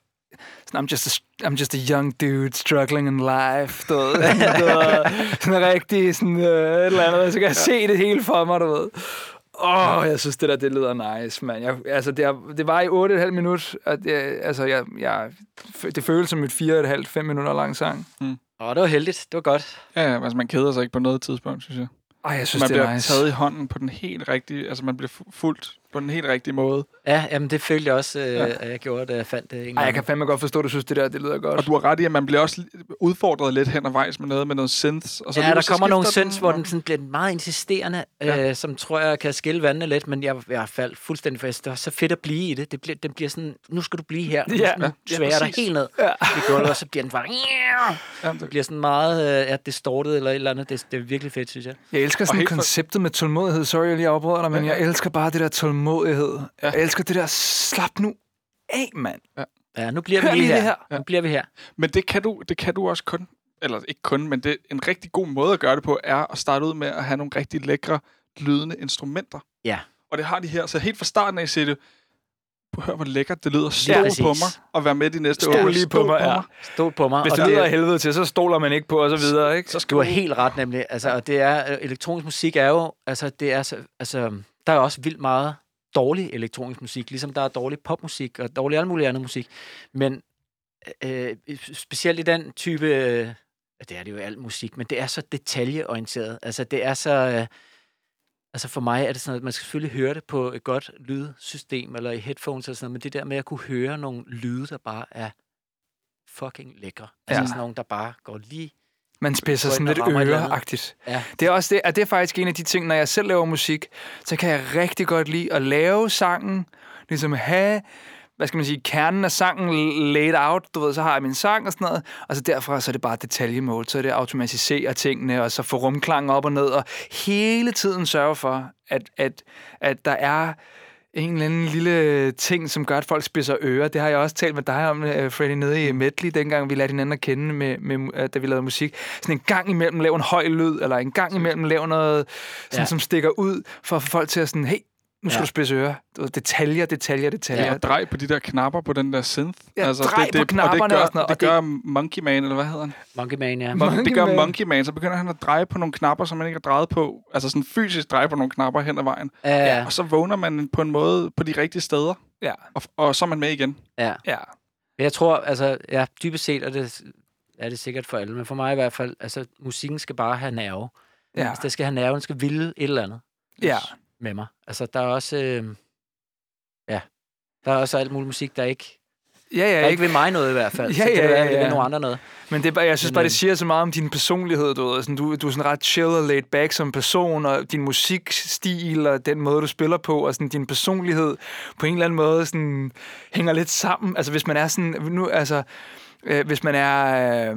sådan, I'm just, a, I'm just a young dude struggling in life, du ved. sådan rigtig sådan øh, et eller andet, så kan jeg se det hele for mig, du ved. Åh, oh, jeg synes, det der, det lyder nice, mand. Jeg, altså, det, er, det var i 8,5 minut, at jeg, altså, jeg, jeg, det føles som et 4,5-5 minutter lang sang. Åh, det var heldigt. Det var godt. Ja, ja, altså man keder sig ikke på noget tidspunkt, synes jeg. Ej, jeg synes, man det bliver er nice. taget i hånden på den helt rigtige, altså man bliver fu- fuldt på den helt rigtige måde. Ja, jamen det følte jeg også, øh, Ja. at jeg gjorde, da jeg fandt det en Ej, jeg kan fandme godt forstå, at du synes, det der, det lyder godt. Og du har ret i, at man bliver også udfordret lidt hen ad vejs med noget med noget synths. Og så ja, der kommer nogle synds, hvor den sådan bliver meget insisterende, Ja. øh, som tror jeg kan skille vandene lidt, men jeg, jeg faldt fuldstændig fast. Det var så fedt at blive i det. Det bliver, den bliver sådan, nu skal du blive her. Ja, nu ja, sværer dig præcis. helt ned Ja. i gulvet, og så bliver den bare... Ja, Det det, bliver sådan meget øh, ja, distortet eller et eller andet. Det, det er virkelig fedt, synes jeg. Jeg elsker sådan helt for- konceptet med tålmodighed. Sorry, jeg lige afbryder dig, men Ja, ja. jeg elsker bare det der tålmodighed. Ja. Jeg elsker det der, slap nu af, mand. Ja, nu bliver vi Hør lige lige her. det her. Nu bliver vi her. men det kan, du, det kan du også kun, eller ikke kun, men det en rigtig god måde at gøre det på, er at starte ud med at have nogle rigtig lækre, lydende instrumenter. Ja. Og det har de her. Så helt fra starten af siger det, hør hvor lækkert det lyder. Stol præcis. på mig og vær med de næste Stol år. lige på mig, ja. Stol på mig. Hvis og det lyder af helvede til, så stoler man ikke på, og så videre, ikke? Du har helt ret nemlig. Altså, og det er, øh, elektronisk musik er jo, altså, det er, så, altså, der er også vildt meget dårlig elektronisk musik, ligesom der er dårlig popmusik og dårlig alt muligt andet musik. Men øh, specielt i den type, øh, det er det jo i al musik, men det er så detaljeorienteret. Altså, det er så, øh, altså for mig er det sådan, at man skal selvfølgelig høre det på et godt lydsystem, eller i headphones eller sådan noget, men det der med at kunne høre nogle lyde, der bare er fucking lækre. Altså Ja. sådan nogle, der bare går lige Man spidser sådan og lidt øreagtigt. Ja. Det er også det, at det er faktisk en af de ting, når jeg selv laver musik, så kan jeg rigtig godt lide at lave sangen, ligesom have, hvad skal man sige, kernen af sangen laid out, du ved, så har jeg min sang og sådan noget, og så derfra så er det bare detaljemål, så er det at automatisere tingene, og så få rumklang op og ned, og hele tiden sørge for, at, at, at der er en eller anden lille ting, som gør, at folk spidser ører. Det har jeg også talt med dig om, uh, Freddy, nede i Medley, dengang vi lærte hinanden at kende, med, med, uh, da vi lavede musik. Sådan en gang imellem lave en høj lyd, eller en gang imellem lave noget, sådan, Ja. som stikker ud, for at få folk til at sådan, hey, nu skal Ja. du spidse ører. Detaljer, detaljer, detaljer. Ja, og drej på de der knapper på den der synth. Altså, Ja, drej på knapperne og det gør, og sådan noget, det og det- gør Monkey Man, eller hvad hedder han? Monkey Man, ja. Mon- Monkey det gør Man. Monkey Man, så begynder han at dreje på nogle knapper, som man ikke har drejet på. Altså sådan fysisk dreje på nogle knapper hen ad vejen. Ja, Og så vågner man på en måde på de rigtige steder, Ja, og, og så er man med igen. ja. ja. Jeg tror, altså, ja, dybest set er det, er det sikkert for alle, men for mig i hvert fald, altså, musikken skal bare have nerve. Ja. Altså, det skal have nerve, den skal ville et eller andet Ja. Med mig. Altså, der er også, øh, ja, der er også alt muligt musik, der ikke, Ja, ja, der ikke ikke vil mig noget i hvert fald. Ja, så ja, det ja, at det vil ja. nogle andre noget. Men det er bare, jeg synes Men, bare, det øhm, siger så meget om din personlighed, du ved. Sådan, du, du er sådan ret chill og laid back som person, og din musikstil og den måde, du spiller på, og sådan din personlighed på en eller anden måde sådan, hænger lidt sammen. Altså hvis man er sådan, nu, altså, øh, hvis man er øh,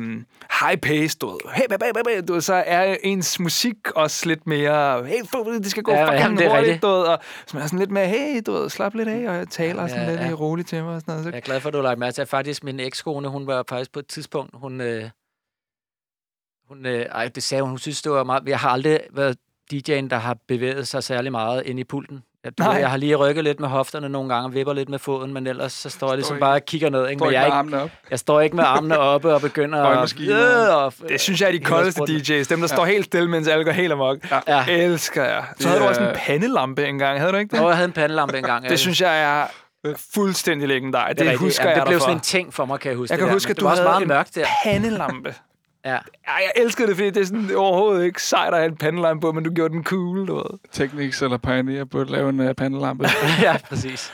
high pace, du ved, hey, bab, bab, bab, du ved, så er ens musik også lidt mere, hey, det skal gå Ja, ja, jamen, fucking det er hurtigt, rigtigt. du ved, og hvis man er sådan lidt mere, hey, du ved, slap lidt af, og jeg taler sådan Ja, lidt ja. roligt til mig og sådan noget. Så, Jeg er glad for, at du har lagt mærke til, at faktisk min ekskone, hun var faktisk på et tidspunkt, hun, øh, hun øh, ej, det sagde hun, hun synes, det var meget, jeg har aldrig været DJ'en, der har bevæget sig særlig meget ind i pulten. Jeg, Nej. jeg har lige rykket lidt med hofterne nogle gange, og vipper lidt med foden, men ellers så står jeg ligesom ikke- bare og kigger ned. Ikke? Står Men ikke jeg, med ikke, op. jeg står ikke med armene oppe og begynder at... Øh, og, det synes jeg er de koldeste. DJ's, dem der står helt stille, mens alle går helt amok. Ja. Elsker jeg. Så Det havde du også en pandelampe engang, havde du ikke det? Og jeg havde en pandelampe engang. Det synes jeg er fuldstændig legendarisk. Det, er det husker ja, jeg det blev sådan en ting for mig, kan jeg huske. Jeg det kan der. huske, at det du havde meget mørkt der. Pandelampe. Ja. Ej, jeg elskede det, fordi det er sådan overhovedet ikke sejt at have en pandelampe på, men du gjorde den cool, du ved. Technics eller Pioneer burde lave en uh, pandelampe. ja, præcis.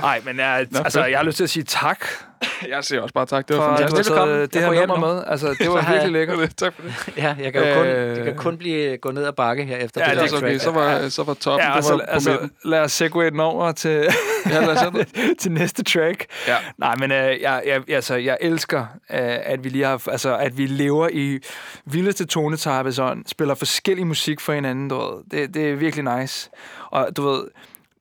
Nej, men jeg, altså, fedt. jeg har lyst til at sige tak. Jeg siger også bare tak. Det var for du fantastisk. har taget det her nummer nu. med. Altså, det var virkelig lækkert. Tak for det. Ja, jeg kan jo kun, Øh, jeg kan kun blive, gå ned ad bakke her efter Ja, Ja, det det der er okay. Så var, så var toppen. Ja, det altså, var på altså midten. lad os segue den over til, Ja, lad os det. til næste track. Ja. Nej, men øh, jeg, jeg, altså, jeg elsker, øh, at vi lige har, altså, at vi lever i vildeste tonetabes ånd, spiller forskellig musik for hinanden, du ved. Det, det er virkelig nice. Og du ved,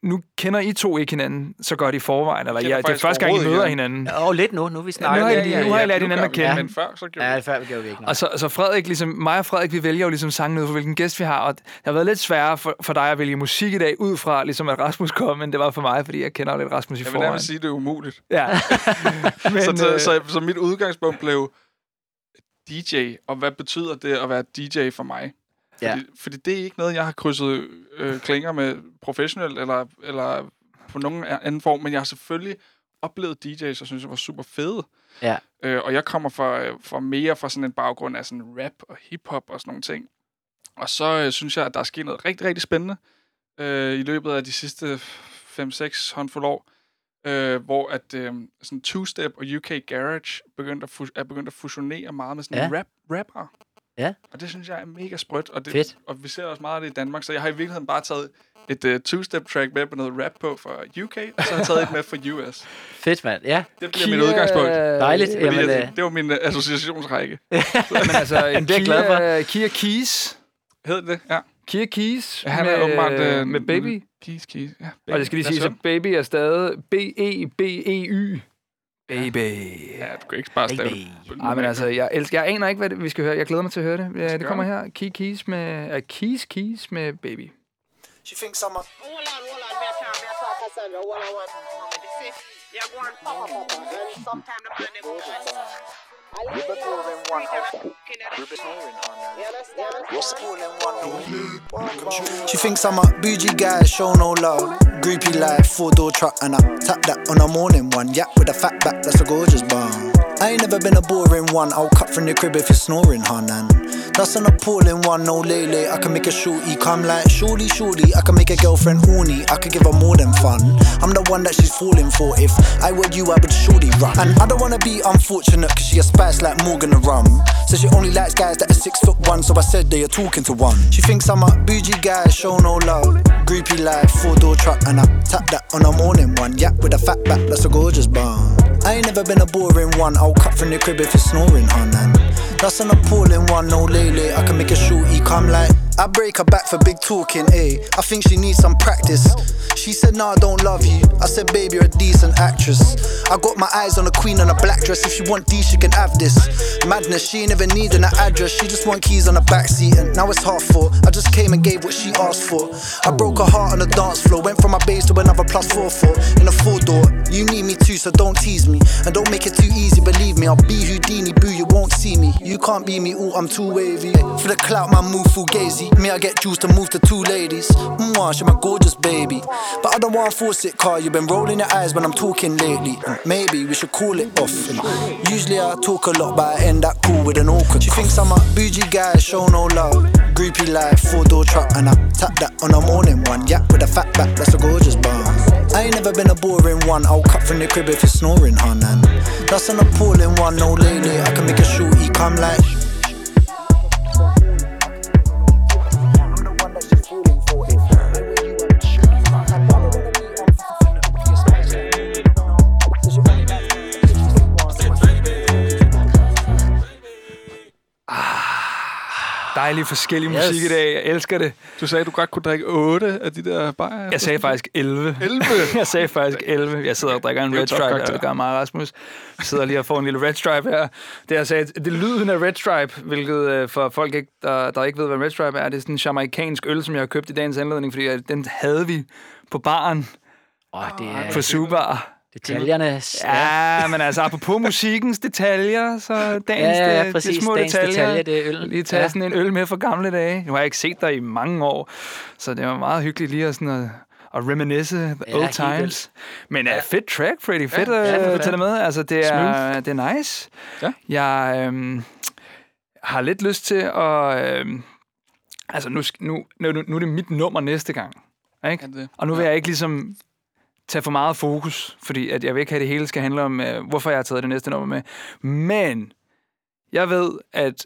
nu kender I to ikke hinanden så godt i forvejen, eller ja, det er første gang, I møder ikke hinanden. Ja, og lidt nu, nu er vi nu snakket. har I- nu har I lært nu hinanden at kende. Men før, så gjorde Ja, vi før vi gjorde vi ikke noget. Og så, så Frederik, ligesom mig og Frederik, vi vælger jo ligesom sangen ud fra, hvilken gæst vi har, og det har været lidt sværere for, for dig at vælge musik i dag, ud fra ligesom at Rasmus kom, end det var for mig, fordi jeg kender lidt Rasmus i Jeg vil forvejen. nærmest sige, at det er umuligt. Ja. Men, så, så, øh, så, så mit udgangspunkt blev DJ, og hvad betyder det at være DJ for mig? Ja. Fordi, fordi det er ikke noget, jeg har krydset øh, klinger med professionelt, eller, eller på nogen anden form, men jeg har selvfølgelig oplevet DJ's, og synes, jeg var super fede. Ja. Øh, og jeg kommer fra, øh, fra mere fra sådan en baggrund af sådan rap og hiphop og sådan nogle ting. Og så øh, synes jeg, at der er sket noget rigtig, rigtig spændende øh, i løbet af de sidste 5-6 håndfuld år, øh, hvor at øh, sådan two-step og UK Garage begyndt at fu- er begyndt at fusionere meget med sådan Ja. rap rapper. Ja. Og det synes jeg er mega sprødt. Og, det, Fedt. og vi ser også meget af det i Danmark, så jeg har i virkeligheden bare taget et uh, two-step track med med noget rap på fra UK, og så har jeg taget et med fra US. Fedt, mand. Ja, Det bliver mit udgangspunkt. dejligt. Fordi Jamen, jeg, øh, det var min uh, associationsrække. Men altså, Jamen, det er jeg glad for. Kia, Kia Keys. Hed det? Ja. Kia Keys ja han er åbenbart... øh, med Baby. Keys, keys. Ja, baby. Og det skal lige sige, så. Baby er stadig B-E-B-E-Y. Baby. Ja, du kan ikke bare stave Baby. det. Ej, men altså, jeg, elsker, jeg aner ikke, hvad det, vi skal høre. Jeg glæder mig til at høre det. Ja, det kommer her. Key Keys med... Uh, keys, Keys med Baby. She thinks I'm a on, on, on you go and pop up, up, and sometime the man they go I live in the street and I'm cooking You understand? What's pulling one She thinks I'm a bougie guy, show no love. Groupie life, four door truck, and I tap that on a morning one. Yak with a fat back, that's a gorgeous bum. I ain't never been a boring one. I'll cut from the crib if you're snoring, hun. And that's an appalling one. No lele, I can make a shorty come like shorty, shorty. I can make a girlfriend horny. I could give her more than fun. I'm the one that she's falling for. If I were you, I would shorty run. And I don't wanna be unfortunate, cause she a spice like Morgan the rum. So she only likes guys that are six foot one. So I said they are talking to one. She thinks I'm a bougie guy, show no love. Groupie life, four door truck, and I tap that on a morning one. Yak with a fat back, that's a gorgeous bum. I ain't never been a boring one. I'll cut from the crib if you're snoring, hun. And that's an appalling one. No lele, I can make a shorty come like. I break her back for big talking, eh? I think she needs some practice. She said, Nah, I don't love you. I said, Baby, you're a decent actress. I got my eyes on a queen on a black dress. If she want these, she can have this. Madness, she ain't even needing an address. She just want keys on the backseat. And now it's half four. I just came and gave what she asked for. I broke her heart on the dance floor. Went from my base to another plus four four in a four door. You need me too, so don't tease me. And don't make it too easy, believe me. I'll be Houdini, boo, you won't see me. You can't be me, ooh, I'm too wavy. For the clout, my move full gazy. Me, I get juice to move to two ladies. Mwah, she my gorgeous baby. But I don't want to force it, car. You've been rolling your eyes when I'm talking lately. And maybe we should call it off. And usually I talk a lot, but I end up cool with an awkward. She thinks I'm a bougie guy, show no love. Groupie life, four door truck, and I tap that on a morning one. Yak with a fat back, that's a gorgeous bum. I ain't never been a boring one. I'll cut from the crib if you're snoring, hun. And that's an appalling one. No lady, I can make a shorty come like. Dejlig forskellig Yes. musik i dag. Jeg elsker det. Du sagde, at du godt kunne drikke 8 af de der bajer. Jeg sagde faktisk 11. 11? jeg sagde faktisk 11. Jeg sidder og drikker en Red Stripe, og det gør mig, Rasmus. Jeg sidder lige og får en lille Red Stripe her. Det, jeg sagde, det er lyden af Red Stripe, hvilket øh, for folk, ikke, der, der ikke ved, hvad Red Stripe er, det er sådan en jamaikansk øl, som jeg har købt i dagens anledning, fordi øh, den havde vi på baren Åh, det er på Subar. Detaljerne. Ja, men altså, apropos musikkens detaljer, så dagens ja, ja, det, præcis. de små Dagens detaljer. detalje, det er øllen. Lige tage Ja. sådan en øl med fra gamle dage. Nu har jeg ikke set dig i mange år, så det var meget hyggeligt lige at, sådan at, at reminisce the Ja, old times. Men ja. fedt track, Freddy. Fedt Ja, ja, ja, at fedt. tage det med. Altså, det er, det er nice. Ja. Jeg øhm, har lidt lyst til at... Øhm, altså, nu, nu, nu, nu er det mit nummer næste gang. Ikke? Ja, det- Og nu vil jeg ikke ligesom tage for meget fokus, fordi at jeg vil ikke have, at det hele skal handle om, øh, hvorfor jeg har taget det næste nummer med. Men jeg ved, at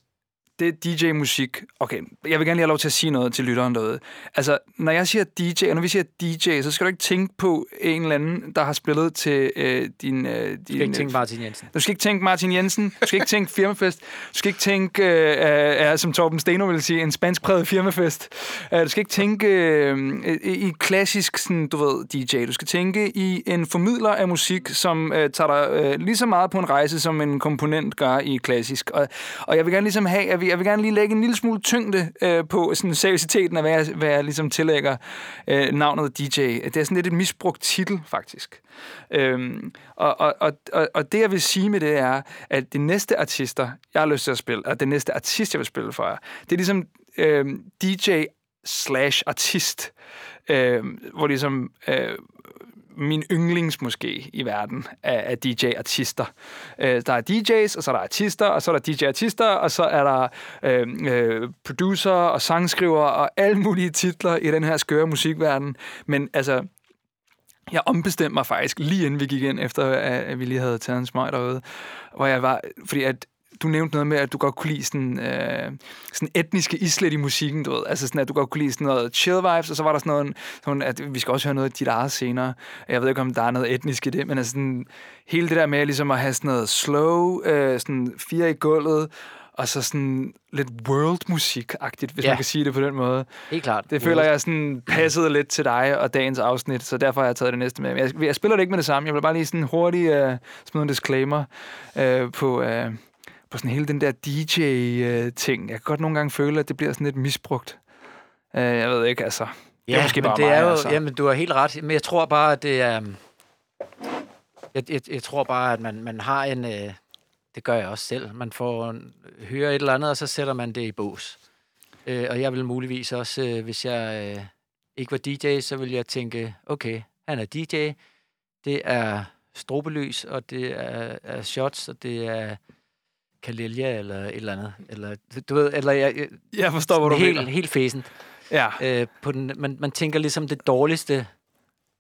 det er DJ-musik. Okay, jeg vil gerne lige have lov til at sige noget til lytteren derude. Altså, når jeg siger DJ, og når vi siger DJ, så skal du ikke tænke på en eller anden, der har spillet til øh, din... Øh, din Du skal ikke tænke Martin Jensen. du skal ikke tænke Martin Jensen. Du skal ikke tænke firmafest. Du skal ikke tænke, øh, øh, som Torben Steno vil sige, en spanskpræget firmafest. Øh, du skal ikke tænke øh, i klassisk, sådan, du ved, DJ. Du skal tænke i en formidler af musik, som øh, tager dig øh, lige så meget på en rejse, som en komponent gør i klassisk. Og, og jeg vil gerne ligesom have, jeg vil, jeg vil gerne lige lægge en lille smule tyngde øh, på sådan seriøsiteten af, hvad jeg, hvad jeg ligesom tillægger øh, navnet DJ. Det er sådan lidt et misbrugt titel, faktisk. Øhm, og, og, og, og, og det, jeg vil sige med det, er, at de næste artister, jeg har lyst til at spille, og det næste artist, jeg vil spille for jer, det er ligesom øh, DJ slash artist, øh, hvor ligesom øh, min yndlings måske i verden af, af DJ-artister. Øh, der er DJ's, og så er der artister, og så er der DJ-artister, og så er der øh, øh, producer og sangskriver og alle mulige titler i den her skøre musikverden. Men altså, jeg ombestemte mig faktisk lige inden vi gik ind, efter at at vi lige havde taget en smøg derude, hvor jeg var, fordi at du nævnte noget med, at du godt kunne lide sådan, øh, sådan etniske islet i musikken, du ved. Altså sådan, at du godt kunne lide sådan noget chill vibes, og så var der sådan noget, sådan, at vi skal også høre noget af dit eget senere. Jeg ved ikke, om der er noget etnisk i det, men altså sådan, hele det der med ligesom at have sådan noget slow, øh, sådan fire i gulvet, og så sådan lidt world-musik-agtigt, hvis Ja. man kan sige det på den måde. Helt klart. Det føler jeg sådan passede lidt til dig og dagens afsnit, så derfor har jeg taget det næste med. Men Jeg, jeg spiller det ikke med det samme. Jeg vil bare lige sådan hurtigt uh, smide en disclaimer uh, på, uh, på sådan hele den der DJ-ting. Jeg kan godt nogle gange føle, at det bliver sådan lidt misbrugt. Uh, jeg ved ikke, altså. Ja, måske men bare det mig, er jo, altså. jamen, du har helt ret. Men jeg tror bare, at det er... Jeg, jeg, jeg tror bare, at man, man har en... Øh, det gør jeg også selv. Man får en, hører et eller andet, og så sætter man det i bås. Øh, og jeg vil muligvis også, øh, hvis jeg øh, ikke var DJ, så vil jeg tænke, okay, han er DJ. Det er strobelys, og det er, er shots, og det er Kalelia eller et eller andet. Eller, du ved, eller jeg, jeg, Jeg forstår, hvad du helt, mener. helt fæsent Ja. øh, på den, man, man tænker ligesom det dårligste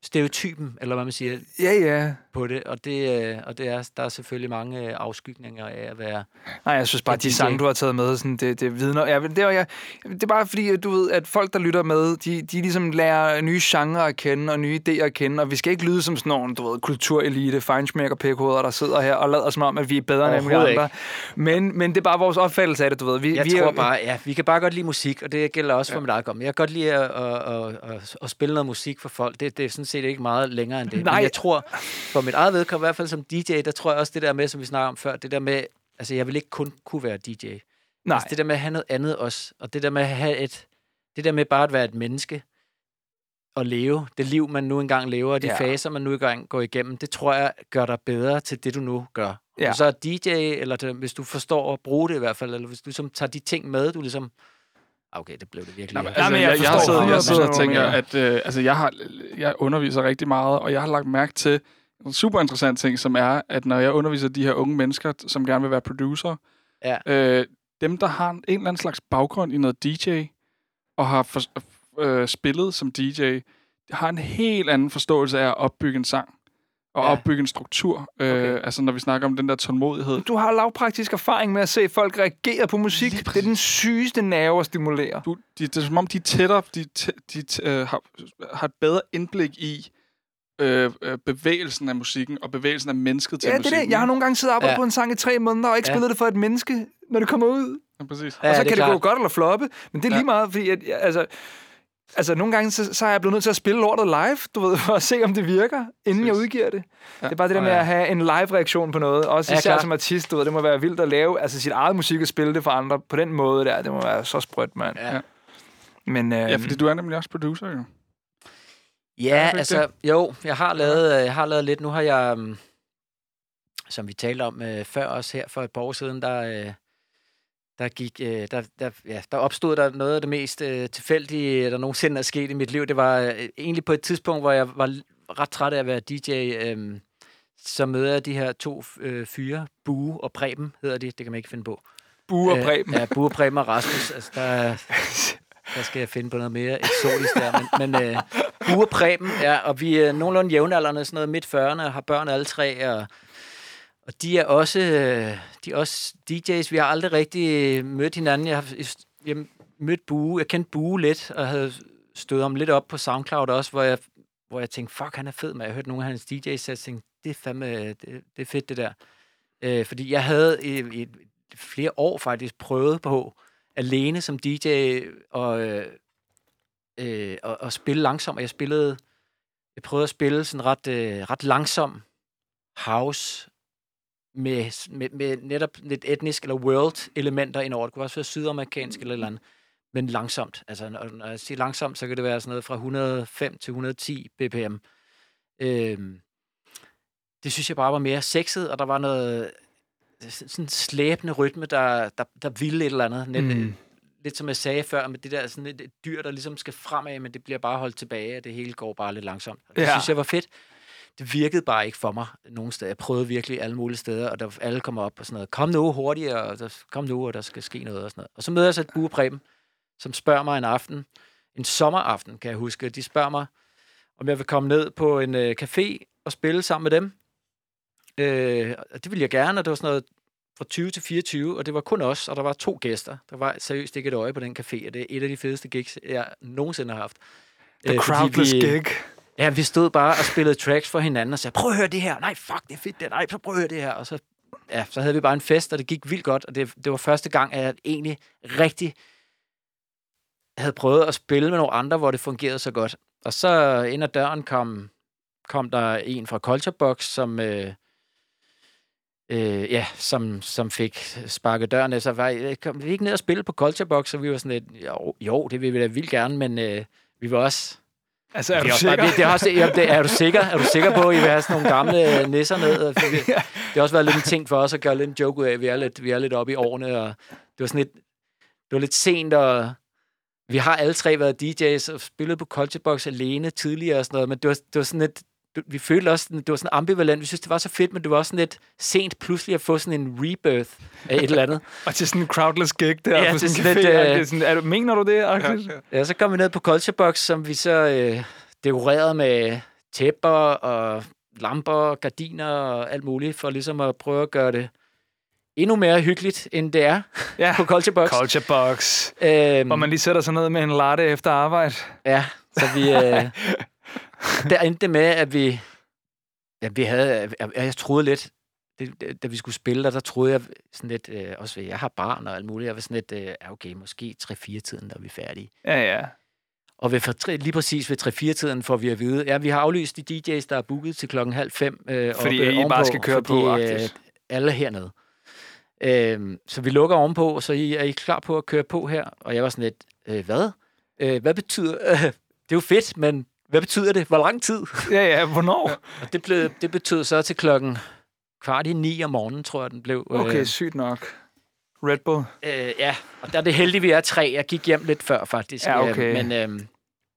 stereotypen, eller hvad man siger, ja, ja. på det, og det, øh, og det er, der er selvfølgelig mange øh, afskygninger af at være... Nej, jeg synes bare, at de sange, du har taget med, sådan, det, det vidner... Ja, det, er, jeg, det er bare fordi, du ved, at folk, der lytter med, de, de ligesom lærer nye genrer at kende, og nye idéer at kende, og vi skal ikke lyde som sådan nogle, du ved, kulturelite, feinschmecker pækhoveder, der sidder her og lader som om, at vi er bedre end alle andre. Men, men det er bare vores opfattelse af det, du ved. Vi, Jeg vi tror er, bare, ja, vi kan bare godt lide musik, og det gælder også for mit eget. Jeg kan godt lide at, at, at, at, at spille noget musik for folk. Det, det er sådan set ikke meget længere end det. Nej. Men jeg tror, for mit eget vedkommende, i hvert fald som DJ, der tror jeg også det der med, som vi snakker om før, det der med, altså jeg vil ikke kun kunne være DJ. Nej, Altså det der med at have noget andet også, og det der med at have et, det der med bare at være et menneske, og leve det liv, man nu engang lever, og de Ja. faser, man nu engang går igennem, det tror jeg gør dig bedre til det, du nu gør. Ja. Du så er DJ, eller det, hvis du forstår at bruge det i hvert fald, eller hvis du ligesom tager de ting med, du ligesom... Okay, det blev det virkelig. Nej, men, altså, jeg, jeg jeg, sidder, jeg 100% sidder og tænker, mener. at øh, altså, jeg, har, jeg underviser rigtig meget, og jeg har lagt mærke til en super interessant ting, som er, at når jeg underviser de her unge mennesker, som gerne vil være producer, Ja. øh, dem, der har en eller anden slags baggrund i noget DJ, og har for, øh, spillet som DJ, har en helt anden forståelse af at opbygge en sang, og Ja. ja. opbygge en struktur. Øh, Okay. Altså, når vi snakker om den der tålmodighed. du har lavpraktisk erfaring med at se folk reagere på musik. Det er den sygeste nerve at stimulere. Du, de, det er som om, de er tættere, de, de øh, har, har et bedre indblik i øh, øh, bevægelsen af musikken, og bevægelsen af mennesket til Ja, det er musikken. det. Jeg har nogle gange siddet og arbejdet Ja. på en sang i tre måneder, og ikke Ja. spillet det for et menneske, når det kommer ud. Ja, præcis. Ja, og så det kan det klart. gå godt eller floppe, men det er Ja. lige meget, fordi at, altså, altså nogle gange, så, så er jeg blevet nødt til at spille lortet live, du ved, for at se, om det virker, inden jeg udgiver det. Ja. Det er bare det der med ja. at have en live-reaktion på noget, også Ja, især klart. som artist, du ved, det må være vildt at lave altså sit eget musik og spille det for andre på den måde der, det må være så sprødt, mand. Ja. Men, øh, Ja, fordi du er nemlig også producer, jo. Ja, altså, jo, jeg har lavet, øh, jeg har lavet lidt. Nu har jeg, um, som vi talte om øh, før også her for et par år siden, der, øh, der gik, øh, der, der, ja, der opstod der noget af det mest øh, tilfældige, der nogensinde er sket i mit liv. Det var øh, egentlig på et tidspunkt, hvor jeg var ret træt af at være DJ, øh, så møder jeg de her to øh, fyre, Bue og Preben hedder de, det kan man ikke finde på. Bue og Øh, Preben. Ja, Bue, Preben og Rasmus. Altså, der, er- der skal jeg finde på noget mere eksotisk der. Men, men øh, Bue og Preben, ja, og vi er nogenlunde jævnaldrende, sådan noget midt 40'erne, og har børn alle tre, og, og de er også, øh, de er også DJ's. Vi har aldrig rigtig øh, mødt hinanden. Jeg har jeg mødt Bue, jeg kendte Bue lidt, og havde stået om lidt op på SoundCloud også, hvor jeg, hvor jeg tænkte, fuck, han er fed, men jeg hørte nogle af hans DJ-sæt, tænkte, det er fandme, øh, det, det er fedt det der. Øh, fordi jeg havde i, i flere år faktisk prøvet på, alene som DJ, og, øh, og, og spille langsomt, og jeg spillede, jeg prøvede at spille sådan ret, øh, ret langsom house, med, med, med netop lidt etnisk eller world elementer indover. Det kunne også være sydamerikansk eller eller andet, men langsomt. Altså, når, når jeg siger langsomt, så kan det være sådan noget fra 105 til 110 bpm. Øhm, det synes jeg bare var mere sexet, og der var noget sådan slæbende rytme, der, der, der ville et eller andet. Net, mm. Lidt som jeg sagde før, med det der sådan et, et dyr, der ligesom skal fremad, men det bliver bare holdt tilbage, og det hele går bare lidt langsomt. Og det Ja. synes jeg var fedt. Det virkede bare ikke for mig nogen steder. Jeg prøvede virkelig alle mulige steder, og der alle kommer op og sådan noget. Kom nu hurtigere, og der, kom nu, og der skal ske noget og sådan noget. Og så møder jeg så et Bue Preben, som spørger mig en aften, en sommeraften, kan jeg huske. De spørger mig, om jeg vil komme ned på en øh, café og spille sammen med dem. Øh, og det ville jeg gerne, og det var sådan noget fra 20 til 24, og det var kun os, og der var to gæster. Der var seriøst ikke et øje på den café, og det er et af de fedeste gigs, jeg nogensinde har haft. The Øh, crowdless vi- gig. Ja, vi stod bare og spillede tracks for hinanden og sagde, prøv at høre det her. Nej, fuck, det er fedt det. Nej, så prøv at høre det her. Og så, ja, så havde vi bare en fest, og det gik vildt godt. Og det, det var første gang, at jeg egentlig rigtig havde prøvet at spille med nogle andre, hvor det fungerede så godt. Og så ind ad døren kom, kom der en fra Culture Box, som, øh, øh, ja, som, som fik sparket døren. Så var, øh, kom vi ikke ned og spille på Culture Box, og vi var sådan lidt, jo, jo det vil vi da vildt gerne, men øh, vi var også Altså, er det du er, også bare, sikker? det, det er, også, ja, det, er du sikker? Er du sikker på, at I vil have sådan nogle gamle nisser ned? Vi, det har også været lidt en ting for os at gøre lidt en joke ud af. at Vi er lidt, vi er lidt oppe i årene, og det var sådan lidt, det var lidt sent, og vi har alle tre været DJ's og spillet på Culture Box alene tidligere og sådan noget, men det var, det var sådan lidt, vi følte også, det var sådan ambivalent. Vi synes, det var så fedt, men det var også sådan lidt sent pludselig at få sådan en rebirth af et eller andet. Og til sådan en crowdless gig der Ja, på det er sådan en café. lidt, øh, det er sådan, er du, mener du det? Ja, ja. Ja, så kom vi ned på Culture Box, som vi så øh, dekorerede med tæpper og lamper, gardiner og alt muligt, for ligesom at prøve at gøre det endnu mere hyggeligt, end det er Ja. på Culture Box. Culture Box. Øhm, Hvor man lige sætter sig ned med en latte efter arbejde. Ja, så vi... Øh, der endte det med, at vi... Ja, vi havde... Jeg, jeg troede lidt, det, da vi skulle spille der, der troede jeg sådan lidt... Øh, også ved, jeg har barn og alt muligt. Jeg var sådan lidt... Øh, okay, måske 3-4-tiden, der er vi færdige. Ja, ja. Og ved for, lige præcis ved 3-4-tiden får vi at vide, ja, vi har aflyst de DJ's, der er booket til klokken halv fem. Øh, Fordi oppe I bare ovenpå, skal køre fordi, på, øh, alle er hernede. Øh, så vi lukker ovenpå, så I, er I klar på at køre på her? Og jeg var sådan lidt, øh, hvad? Øh, hvad betyder... Øh, det er jo fedt, men hvad betyder det? Hvor lang tid? Ja, ja. Hvornår? Og det, blev, det betød så til klokken kvart i ni om morgenen, tror jeg, den blev. Okay, Øh, sygt nok. Red Bull. øh, ja, og der er det heldigt, vi er tre. Jeg gik hjem lidt før, faktisk. Ja, Øh, okay. men... Øh,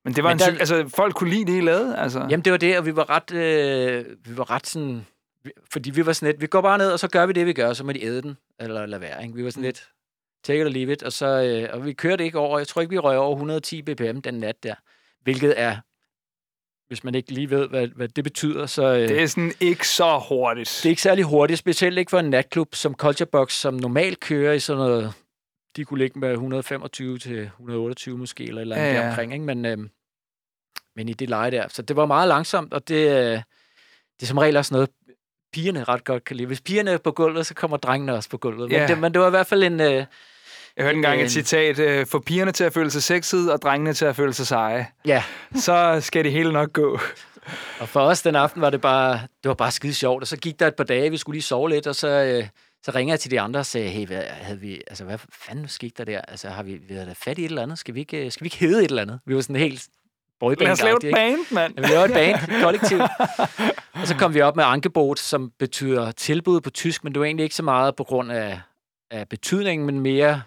Men det var Men en der- syg, altså folk kunne lide det, I lavede, altså. Jamen, det var det, og vi var ret, øh, vi var ret sådan... vi- Fordi vi var sådan lidt, vi går bare ned, og så gør vi det, vi gør, så må de æde den, eller lade være, ikke? Vi var sådan lidt, take it or leave it, og, så, øh, og vi kørte ikke over, jeg tror ikke, vi røg over 110 bpm den nat der, hvilket er, hvis man ikke lige ved, hvad, hvad det betyder, så... Øh, Det er sådan ikke så hurtigt. det er ikke særlig hurtigt, specielt ikke for en natklub som Culture Box, som normalt kører i sådan noget... De kunne ligge med 125 til 128 måske, eller eller andet Ja, ja, omkring, ikke? Men, øhm, men i det leje der. Så det var meget langsomt, og det, øh, det er som regel også noget, pigerne ret godt kan lide. Hvis pigerne er på gulvet, så kommer drengene også på gulvet. Ja. Men, det, men det var i hvert fald en... Øh, Jeg hørte engang et en- citat. øh, Få pigerne til at føle sig sexede, og drengene til at føle sig seje. ja, Så skal det hele nok gå. og for os den aften var det bare, det var bare skide sjovt. Og så gik der et par dage, vi skulle lige sove lidt, og så, øh, så ringer jeg til de andre og sagde, hey, hvad, havde vi, altså, hvad fanden skete der der? Altså, har vi, vi havde da fat i et eller andet? Skal vi ikke, øh, skal vi ikke hedde et eller andet? Vi var sådan helt boyband Lad os lave et band, mand. Ja, vi laver et band, kollektiv. og så kom vi op med Angebot, som betyder tilbud på tysk, men det var egentlig ikke så meget på grund af, af betydningen, men mere,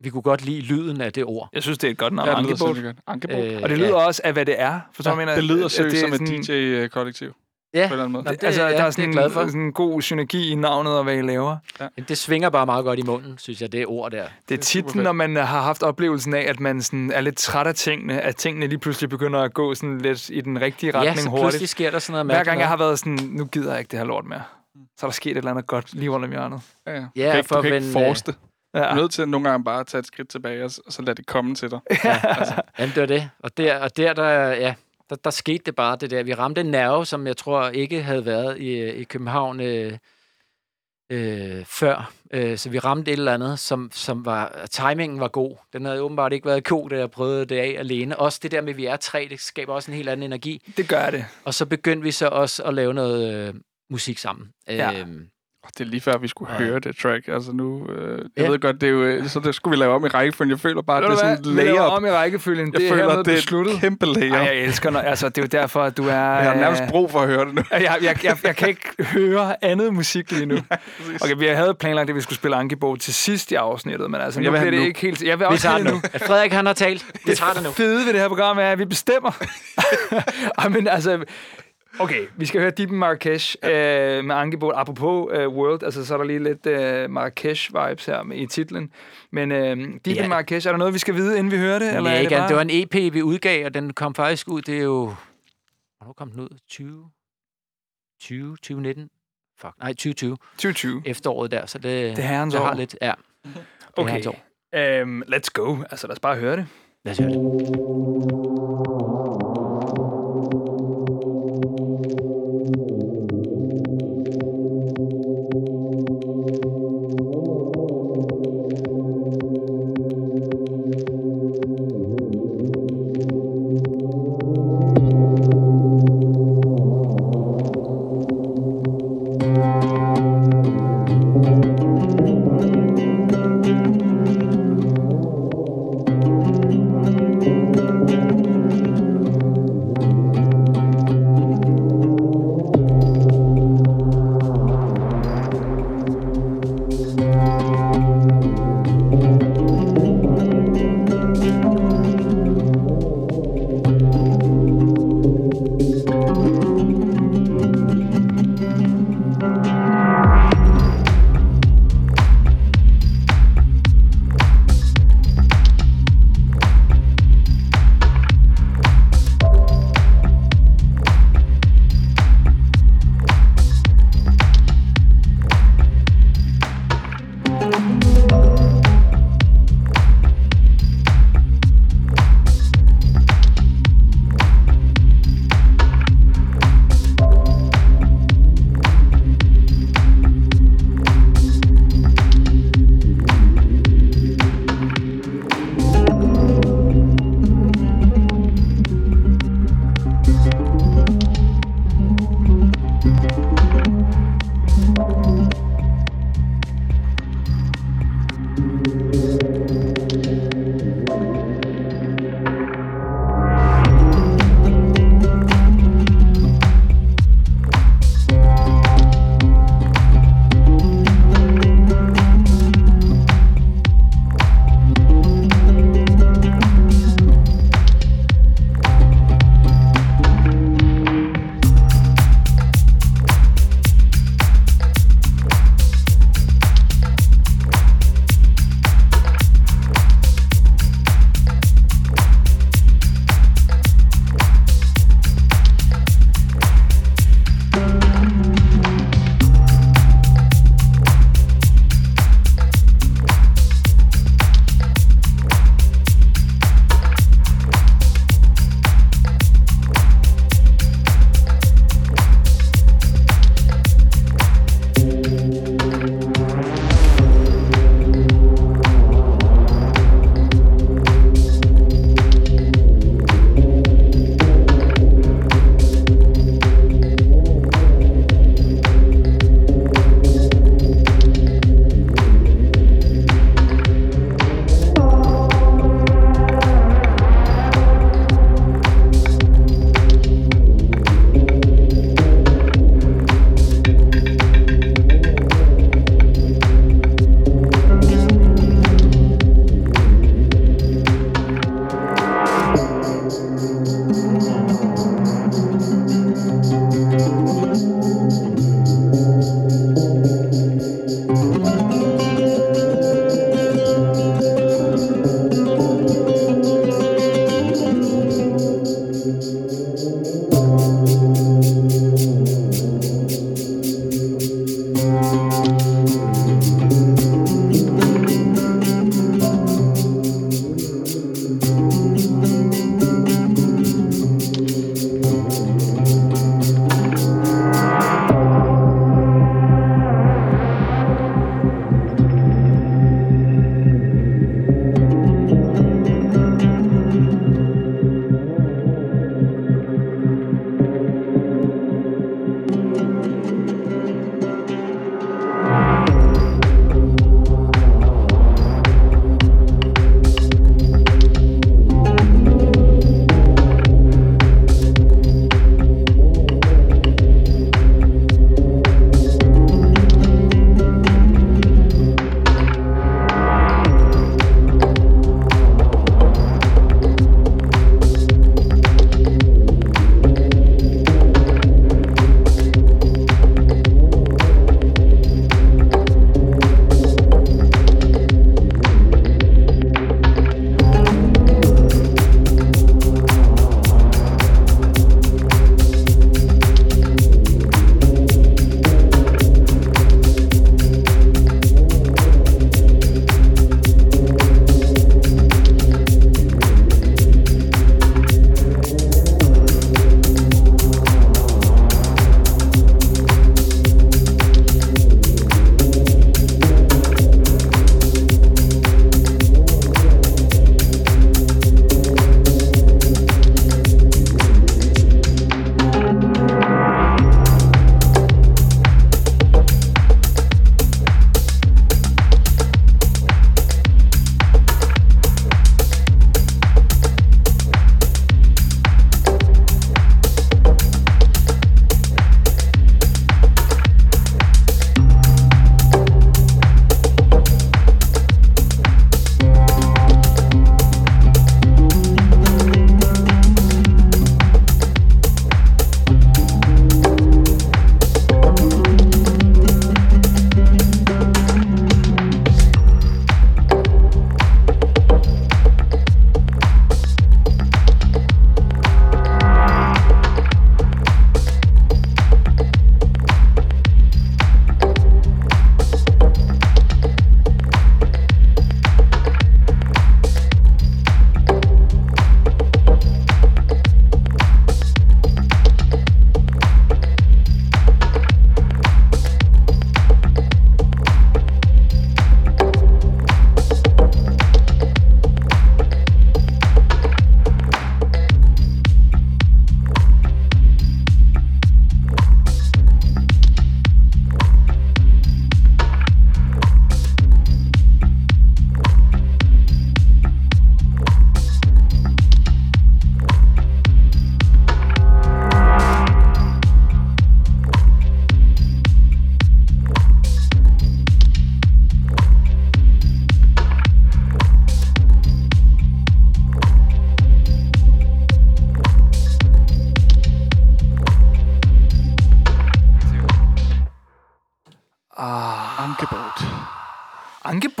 vi kunne godt lide lyden af det ord. Jeg synes, det er et godt navn, Ja, godt. Ankebot. Øh, Og det lyder også af, hvad det er. Du, hvad jeg mener? det lyder seriøst som et DJ-kollektiv. Ja, på en eller anden måde. Nå, det, altså, ja, der er det er sådan, jeg glad for. sådan en god synergi i navnet og hvad I laver. Men det svinger bare meget godt i munden, synes jeg, det ord der. Det er er tit, når man har haft oplevelsen af, at man sådan er lidt træt af tingene, at tingene lige pludselig begynder at gå sådan lidt i den rigtige retning ja, så hurtigt. pludselig sker der sådan noget Hver gang jeg har været sådan, nu gider jeg ikke det her lort mere. Så er der sket et eller andet godt lige rundt om hjørnet. Ja, ja. Ja, du kan ikke, for du kan ikke force det. Du Ja. er nødt til nogle gange bare at tage et skridt tilbage, og så, lade det komme til dig. Jamen, det var det. Og der, og der, der, ja, der, der skete det bare, det der. Vi ramte en nerve, som jeg tror ikke havde været i, i København øh, øh, før. Øh, så vi ramte et eller andet, som, som var... Timingen var god. Den havde åbenbart ikke været god, da jeg prøvede det af alene. Også det der med, at vi er tre, det skaber også en helt anden energi. Det gør det. Og så begyndte vi så også at lave noget øh, musik sammen. Ja. Og det er lige før, vi skulle Ja. høre det track. Altså nu, øh, jeg Ja. ved godt, det er jo, øh, så det skulle vi lave om i rækkefølgen. Jeg føler bare, at Ved det er sådan en Vi laver layer om i rækkefølgen. Jeg det er føler, det er besluttet. et kæmpe layer. Ej, jeg elsker, når, altså, det er jo derfor, at du er... Jeg har nærmest øh, brug for at høre det nu. jeg, jeg, jeg, jeg kan ikke høre andet musik lige nu. Okay, vi havde planlagt, at vi skulle spille Ankibo til sidst i afsnittet, men altså, Jeg nu vil bliver det nu. ikke helt... Jeg vil vi også tager have det det nu. At Frederik, han har talt. Vi tager det nu. fede ved det her program er, at vi bestemmer. Men altså... Okay, vi skal høre Deep in Marrakesh øh, med Angebot. Apropos øh, World, altså så er der lige lidt øh, Marrakesh-vibes her med, i titlen. Men øh, Deep Ja. Marrakesh, er der noget, vi skal vide, inden vi hører det? Eller Eller er ikke, det, bare... det var en EP, vi udgav, og den kom faktisk ud. Det er jo... Hvornår kom den ud? 20? 20? 2019? Fuck, nej, 2020. 2020. Efteråret der, så det, Det er herrens det har år. lidt... Ja, det Okay, år. um, let's go. Altså, lad os bare høre det. Lad os høre det.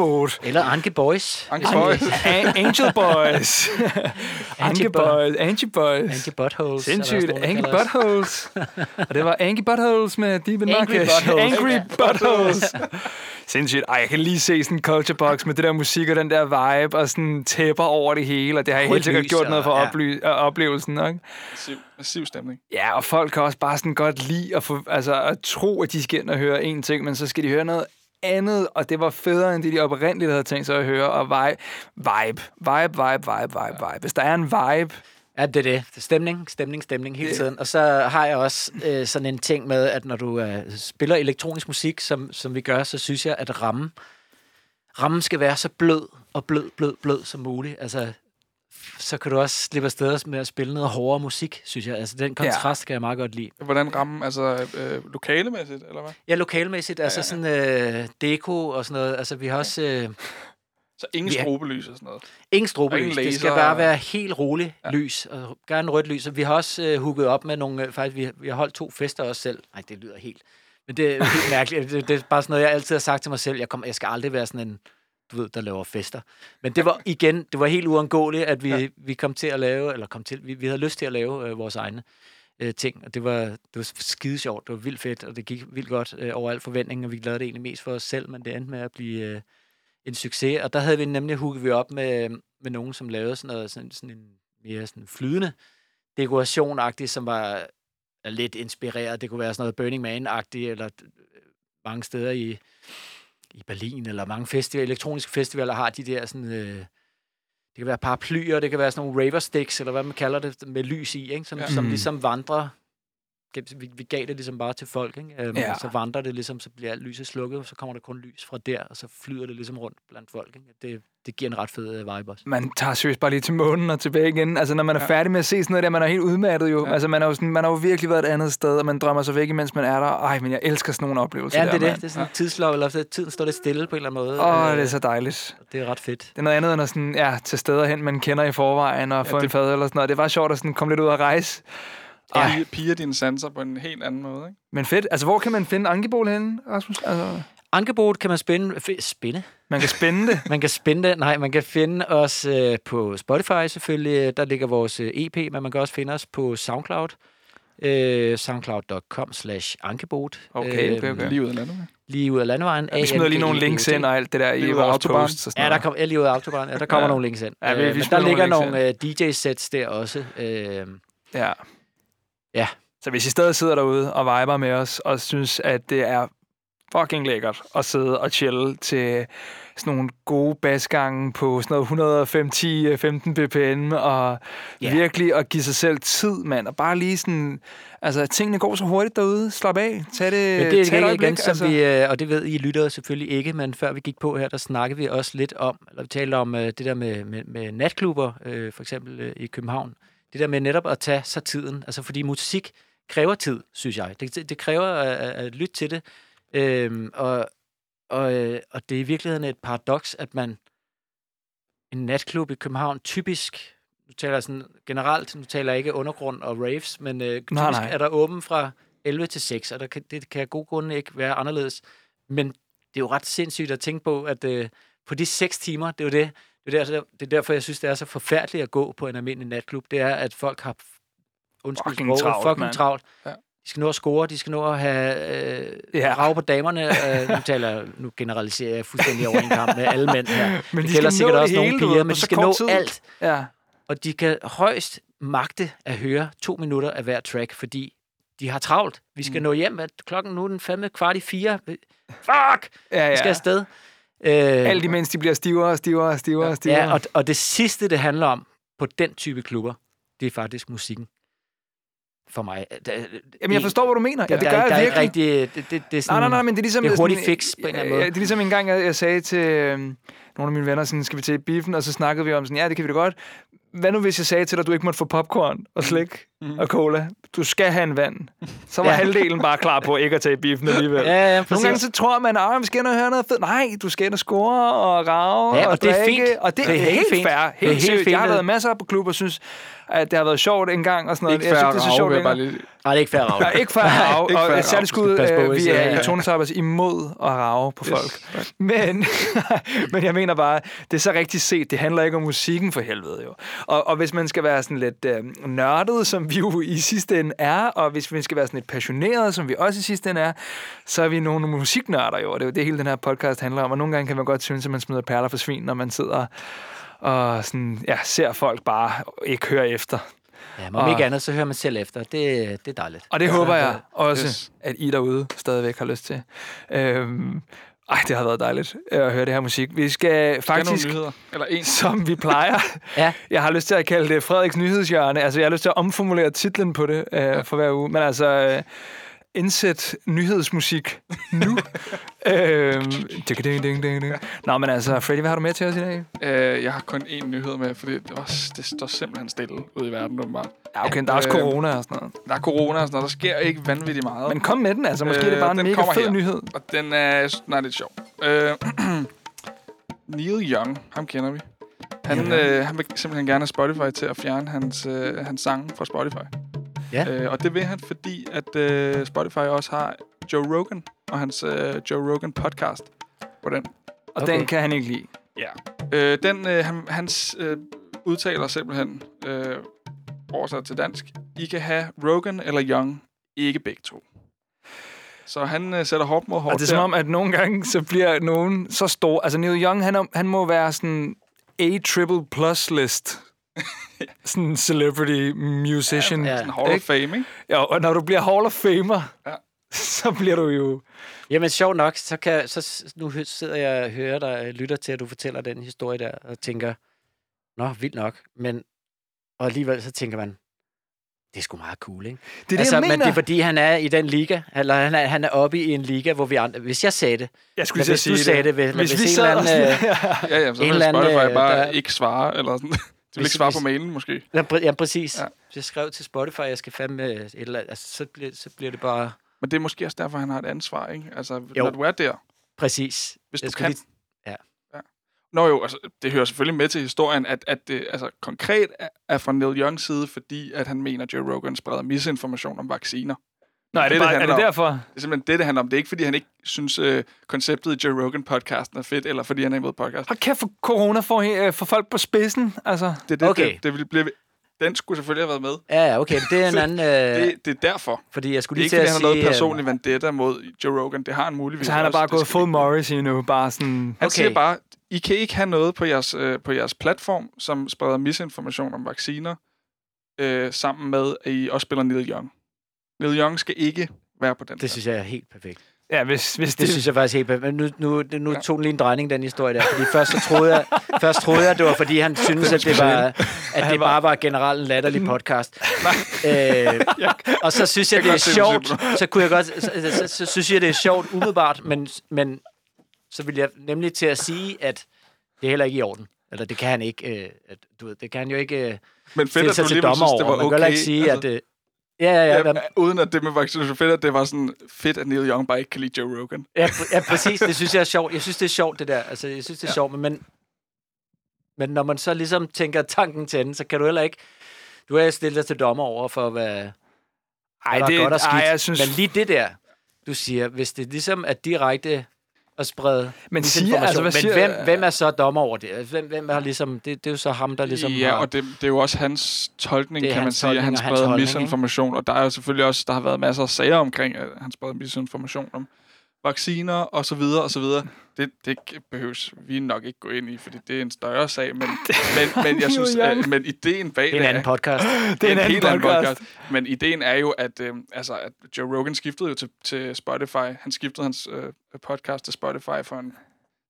Ankebåt. Eller Anke Boys. Anke Boys. Angel Boys. Anke Boys. Angie Boys. Anke Buttholes. Sindssygt. os. Buttholes. og det var Angie Buttholes med Deep in Angry. Buttholes. Angry Buttholes. Sindssygt. Ej, jeg kan lige se sådan en culture box med det der musik og den der vibe og sådan tæpper over det hele, og det har helt Rødt sikkert gjort noget for ja. oply- øh, oplevelsen, ikke? Massiv, massiv stemning. Ja, og folk kan også bare sådan godt lide at, få, altså, at tro, at de skal ind og høre en ting, men så skal de høre noget andet, og det var federe, end det, de oprindeligt havde tænkt sig at høre. Og vibe, vibe, vibe, vibe, vibe, vibe, vibe. Hvis der er en vibe, Ja, det er det. stemning, stemning, stemning hele tiden. Og så har jeg også øh, sådan en ting med, at når du øh, spiller elektronisk musik, som, som vi gør, så synes jeg, at rammen, rammen skal være så blød og blød, blød, blød som muligt. Altså, så kan du også slippe afsted med at spille noget hårdere musik, synes jeg. Altså, den kontrast kan jeg meget godt lide. Hvordan ramme, altså øh, lokalemæssigt, eller hvad? Ja, lokalmæssigt, altså sådan øh, deko og sådan noget. Altså, vi har også... Øh, Så ingen er- strobelys og sådan noget. Ingen strobelys. ingen Det skal laser. bare være helt roligt ja. lys, og gerne rødt lys. Og vi har også øh, hooket op med nogle... Øh, faktisk, vi, har- vi har holdt to fester også selv. Nej, det lyder helt... Men det er helt mærkeligt. Det, det er bare sådan noget, jeg altid har sagt til mig selv. Jeg, kom, jeg skal aldrig være sådan en, du ved, der laver fester. Men det var igen, det var helt uundgåeligt, at vi, ja. vi kom til at lave, eller kom til, vi, vi havde lyst til at lave øh, vores egne øh, ting. Og det var, det var skide sjovt. Det var vildt fedt, og det gik vildt godt øh, over al forventning, og vi lavede det egentlig mest for os selv, men det endte med at blive... Øh, en succes, og der havde vi nemlig hooket vi op med, med nogen, som lavede sådan noget, sådan, sådan en mere sådan flydende dekoration som var lidt inspireret. Det kunne være sådan noget Burning Man-agtigt, eller øh, mange steder i, i Berlin, eller mange festivaler, elektroniske festivaler har de der sådan... Øh, det kan være paraplyer, det kan være sådan nogle raver sticks, eller hvad man kalder det, med lys i, ikke? Som, ja. Ja. som Mm. ligesom vandrer. Vi, vi gav det ligesom bare til folk, ikke? Øhm, Ja. Så vandrer det ligesom, så bliver alt lyset slukket, så kommer der kun lys fra der, og så flyder det ligesom rundt blandt folk. Ikke? Det, det giver en ret fed øh, vibe også. man tager seriøst bare lige til månen og tilbage igen. Altså, når man er Ja. færdig med at se sådan noget der, man er helt udmattet jo. Ja. Altså, man har jo, sådan, man har jo virkelig været et andet sted, og man drømmer sig væk, imens man er der. Ej, men jeg elsker sådan nogle oplevelser Ja, der, det er det. mand. Det er sådan tidslov, eller så tiden står lidt stille på en eller anden måde. Åh, Øh, det er så dejligt. det er ret fedt. Det er noget andet end at sådan, ja, til steder hen, man kender i forvejen, og Ja, få det- en fad eller sådan noget. Det bare sjovt at sådan komme lidt ud og rejse. Ja. Piger, piger dine sanser på en helt anden måde, ikke? Men fedt. Altså, hvor kan man finde Ankebol henne, Rasmus? Altså, Ankebot kan man spænde, f- spænde. man kan spænde det. Man kan spænde det. Nej, man kan finde os øh, på Spotify selvfølgelig. Der ligger vores øh, EP, men man kan også finde os på SoundCloud. Øh, soundcloud.com slash ankebot. Okay, okay, okay. Lige ud af landet. ikke? Lige ud af landevejen. Vi smider lige nogle links ind og alt det der i sådan Ja, der kom, ja, lige ud af Autobahn. Ja, der kommer Ja. ja. nogle links ind. Ja, vi- Øh, vi men der ligger nogle øh, DJ-sets der også. Øh, Ja. Ja. Så hvis I stadig sidder derude og viber med os, og synes, at det er fucking lækkert at sidde og chille til sådan nogle gode basgange på sådan noget 105, 10, 15 bpm, og yeah. virkelig at give sig selv tid, mand, og bare lige sådan, altså tingene går så hurtigt derude, slap af, tag det, Men det er tag et igen, øjeblik, igen som altså. vi, øh, og det ved I lyttere selvfølgelig ikke, men før vi gik på her, der snakkede vi også lidt om, eller vi talte om øh, det der med, med, med natklubber, øh, for eksempel øh, i København. Det der med netop at tage sig tiden, altså fordi musik kræver tid, synes jeg. Det, det, kræver at, at, at lytte til det, øhm, og, og, øh, og det er i virkeligheden et paradoks, at man en natklub i København typisk, nu taler jeg sådan generelt, nu taler jeg ikke undergrund og raves, men øh, typisk Nej, nej. er der åben fra 11 til 6, og der kan, det kan af gode grunde ikke være anderledes. Men det er jo ret sindssygt at tænke på, at øh, på de 6 timer, det er jo det, det er, der, det er derfor, jeg synes, det er så forfærdeligt at gå på en almindelig natklub. Det er, at folk har undskyld, Fucking sproget, travlt, fucking travlt. Ja. De skal nå at score, de skal nå at have øh, Ja. ja. rav på damerne. Øh, nu, taler, nu generaliserer jeg fuldstændig over en kamp med alle mænd her. Men de det gælder sikkert også nogle piger, men de skal nå tid. alt. Ja. Og de kan højst magte at høre to minutter af hver track, fordi de har travlt. Vi skal mm. nå hjem, at klokken nu er den fandme kvart i fire. Fuck! Ja, Vi skal ja. afsted. Øh, Alt imens de bliver stivere og stivere og stivere og stivere. ja, og, og det sidste, det handler om på den type klubber, det er faktisk musikken. For mig. Det, Jamen, jeg forstår, hvad du mener. Ja, det der, gør der, jeg der er virkelig. rigtig... Det, det, det er sådan, Nej, nej, nej, men det er ligesom... det er hurtigt sådan- fix på en eller anden måde. Det er ligesom en gang, jeg, jeg sagde til øh, nogle af mine venner, sådan, skal vi til biffen, og så snakkede vi om sådan, ja, det kan vi da godt. Hvad nu, hvis jeg sagde til dig, at du ikke måtte få popcorn og slik? Og cola. Du skal have en vand. Så var ja. Halvdelen bare klar på ikke at tage biffen alligevel. Ja, ja, Nogle præcis. gange så tror man, at vi skal ind og høre noget fedt. Nej, du skal ind og score og rave Ja, og, og det er drikke. fint. Og det, Det er er helt helt fint. fair. Det er Helt, helt seriøst. fint, Jeg har været masser på klub og synes, at det har været sjovt en gang og sådan noget. Ikke jeg færre synes, det er så sjovt rave, jeg bare lige... Nej, det er ikke fair Ja, ikke at rave, Ikke for og særligt skud, øh, vi jeg- er i Tone Tappers imod at rave på folk. Men, men jeg mener bare, det er så rigtigt set, det handler ikke om musikken for helvede jo. Og, og hvis man skal være sådan lidt øh, nørdet, som vi jo i sidste ende er, og hvis vi skal være sådan lidt passioneret, som vi også i sidste ende er, så er vi nogle musiknørder jo, og det er jo det hele den her podcast handler om. Og nogle gange kan man godt synes, at man smider perler for svin, når man sidder og sådan, ja, ser folk bare ikke høre efter. Ja, men om ikke andet, så hører man selv efter. Det, det er dejligt. Og det håber jeg også, yes. at I derude stadigvæk har lyst til. Øhm, ej, det har været dejligt øh, at høre det her musik. Vi skal Skal faktisk, nogle nyheder? Eller en. som vi plejer, Ja. jeg har lyst til at kalde det Frederiks Nyhedshjørne. Altså, jeg har lyst til at omformulere titlen på det øh, for hver uge. Men altså, øh, indsæt nyhedsmusik nu. øhm, ding, ding, ding, ding. Nå, men altså, Freddy, hvad har du med til os i dag? Øh, jeg har kun én nyhed med, fordi det, også, det står simpelthen stille ude i verden, åbenbart. Ja, okay, der er også Øh, corona og sådan noget. Der er corona og sådan noget. Der sker ikke vanvittigt meget. Men kom med den, altså. Måske Øh, er det bare en mega fed her. nyhed. Og den er snart lidt sjov. Øh, Neil Young, ham kender vi. Han, øh, han vil simpelthen gerne have Spotify til at fjerne hans, øh, hans sange fra Spotify. Ja. Øh, og det vil han, fordi at øh, Spotify også har Joe Rogan og hans øh, Joe Rogan podcast på den. Og Okay. den kan han ikke lide. Ja. Øh, den, øh, han, hans øh, udtaler simpelthen øh, oversat til dansk. I kan have Rogan eller Young, ikke begge to. Så han øh, sætter hårdt mod hårdt Og det er som om, at nogle gange, så bliver nogen så stor. Altså, Neil Young, han, han må være sådan A-triple plus list. Sådan celebrity musician. Ja. Sådan Hall of? Fame, ikke? Ja, og når du bliver Hall of Famer, Ja. så bliver du jo... Jamen, sjovt nok, så, kan, så nu sidder jeg og hører dig, lytter til, at du fortæller den historie der, og tænker, nå, vildt nok. Men, og alligevel så tænker man, det er sgu meget cool, ikke? Det er det, altså, jeg men mener. det er fordi, han er i den liga, eller han er, han er oppe i en liga, hvor vi andre... Hvis jeg sagde det, jeg skulle hvis sige du sagde det, hvis, Hvis hvis vi en sad anden... sådan, Øh, Ja, ja, så En vil Spotify øh, bare der- ikke svare, eller sådan. Vil ikke svare på mailen, måske. ja, præ- ja, præcis. Ja. Ja. Jeg skrev til Spotify, jeg skal fandme et eller andet, altså, så, bliver, så bliver det bare... Men det er måske også derfor, han har et ansvar, ikke? Altså, Jo. når du er der. Præcis. Hvis Jeg du kan. lige- Nå jo, altså, det hører selvfølgelig med til historien, at, at det altså, konkret er- er fra Neil Youngs side, fordi at han mener, at Joe Rogan spreder misinformation om vacciner. Nå, er det, det, det bare, er handler det om. derfor? Det er simpelthen det, det handler om. Det er ikke, fordi han ikke synes, øh, konceptet i Joe Rogan-podcasten er fedt, eller fordi han er imod podcast. Hold kæft, for corona får, øh, for folk på spidsen. Altså, Det, er det, Okay. det, det vil blive, den skulle selvfølgelig have været med. Ja, ja, okay, men det er en anden... Øh, Det, det er derfor. fordi jeg skulle Det er lige ikke, til at han har sige... noget øh, personlig vendetta mod Joe Rogan. Det har han muligvis så han er også. bare Det gået full vi- Morrissey nu. Bare sådan... Han Okay. siger bare, I kan ikke have noget på jeres, øh, på jeres platform, som spreder misinformation om vacciner, øh, sammen med, at I også spiller Neil Young. Neil Young skal ikke være på den Det synes jeg er helt perfekt. Ja, hvis, hvis Det, det... synes jeg faktisk helt perfekt. Men nu, nu, nu tog den lige en drejning, den historie der. Fordi først så troede jeg, først troede jeg, det var fordi, han synes, at det, var, at det bare var generelt en latterlig podcast. øh, og så synes jeg, det er sjovt. Så kunne jeg godt, så, så, så, så synes jeg, det er sjovt umiddelbart, men, men så vil jeg nemlig til at sige, at det er heller ikke i orden. Eller det kan han ikke. Øh, at, du ved, det kan han jo ikke øh, Men fedt, at du dommer synes, det var over. Man okay. kan ikke sige, altså, at... Øh, ja, ja, ja. ja, ja, uden at det med vaccination fedt, at det var sådan fedt, at Neil Young bare ikke kan lide Joe Rogan. Ja, pr- ja, præcis. Det synes jeg er sjovt. Jeg synes, det er sjovt, det der. Altså, jeg synes, det er ja. sjovt, men, men, men når man så ligesom tænker tanken til enden, så kan du heller ikke... Du er stillet dig til dommer over for, hvad, Ej, hvad der det, er godt og skidt. ej, jeg synes... Men lige det der, du siger, hvis det ligesom er direkte at sprede Men siger- altså, hvad men siger- hvem, hvem er så dommer over det? Hvem, hvem er ligesom... Det, det er jo så ham, der ligesom ja, har... og det, det er jo også hans tolkning, kan man hans sige, at han spreder holdning, ikke? misinformation. Og der er jo selvfølgelig også, der har været masser af sager omkring, at han spreder misinformation om vacciner og så videre og så videre. Det, det behøves vi nok ikke gå ind i, fordi det er en større sag, men, men, men jeg synes, at, men ideen bag det er en anden podcast. det er en anden helt anden podcast. Men ideen er jo, at, øh, altså, at Joe Rogan skiftede jo til, til Spotify. Han skiftede hans øh, podcast til Spotify for en,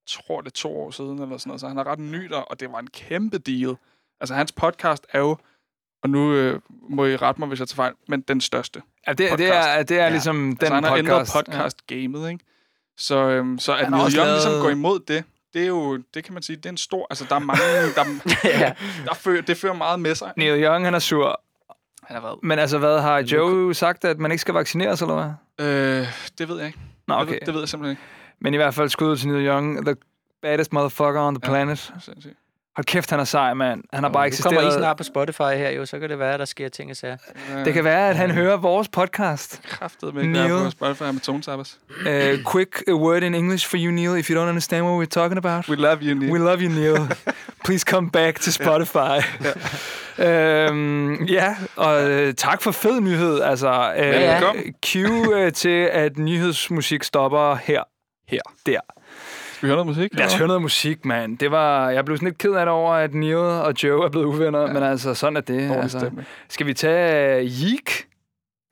tror det er to år siden, eller sådan noget. Så han er ret ny der, og det var en kæmpe deal. Altså, hans podcast er jo, og nu øh, må I rette mig, hvis jeg tager fejl, men den største. Ja, det, det podcast. er, det er Ja. ligesom den altså, han har podcast. ændret podcast-gamet, ikke? Så, øhm, så at Neil Young ligesom lavet- går imod det, det er jo, det kan man sige, det er en stor, altså der er mange, der, ja. der fører, det fører meget med sig. Neil Young, han er sur. Han har været... Men altså, hvad har Joe sagt, at man ikke skal vaccineres, eller hvad? Øh, det ved jeg ikke. Nå, Det okay. ved, det ved jeg simpelthen ikke. Men i hvert fald skud til Neil Young, the baddest motherfucker on the Ja. planet. Sindssygt. Hold kæft, han er sej, mand. Han har bare Nu kommer I eksisteret. snart på Spotify her, jo, så kan det være, at der sker ting og sager. Det kan være, at han hører vores podcast. kraftet med Neil. på Spotify med Tonesappers. Uh, quick a word in English for you, Neil, if you don't understand what we're talking about. We love you, Neil. We love you, Neil. Please come back to Spotify. øhm, ja, og øh, tak for fed nyhed. Altså, øh, Velkommen. cue øh, til, at nyhedsmusik stopper her. Her. Der. Skal vi høre noget musik? Lad os høre noget musik, mand. Det var, jeg blev sådan lidt ked af det over, at Neil og Joe er blevet uvenner, ja. men altså, sådan er det. Dårlig Altså. Skal vi tage uh, Yeek?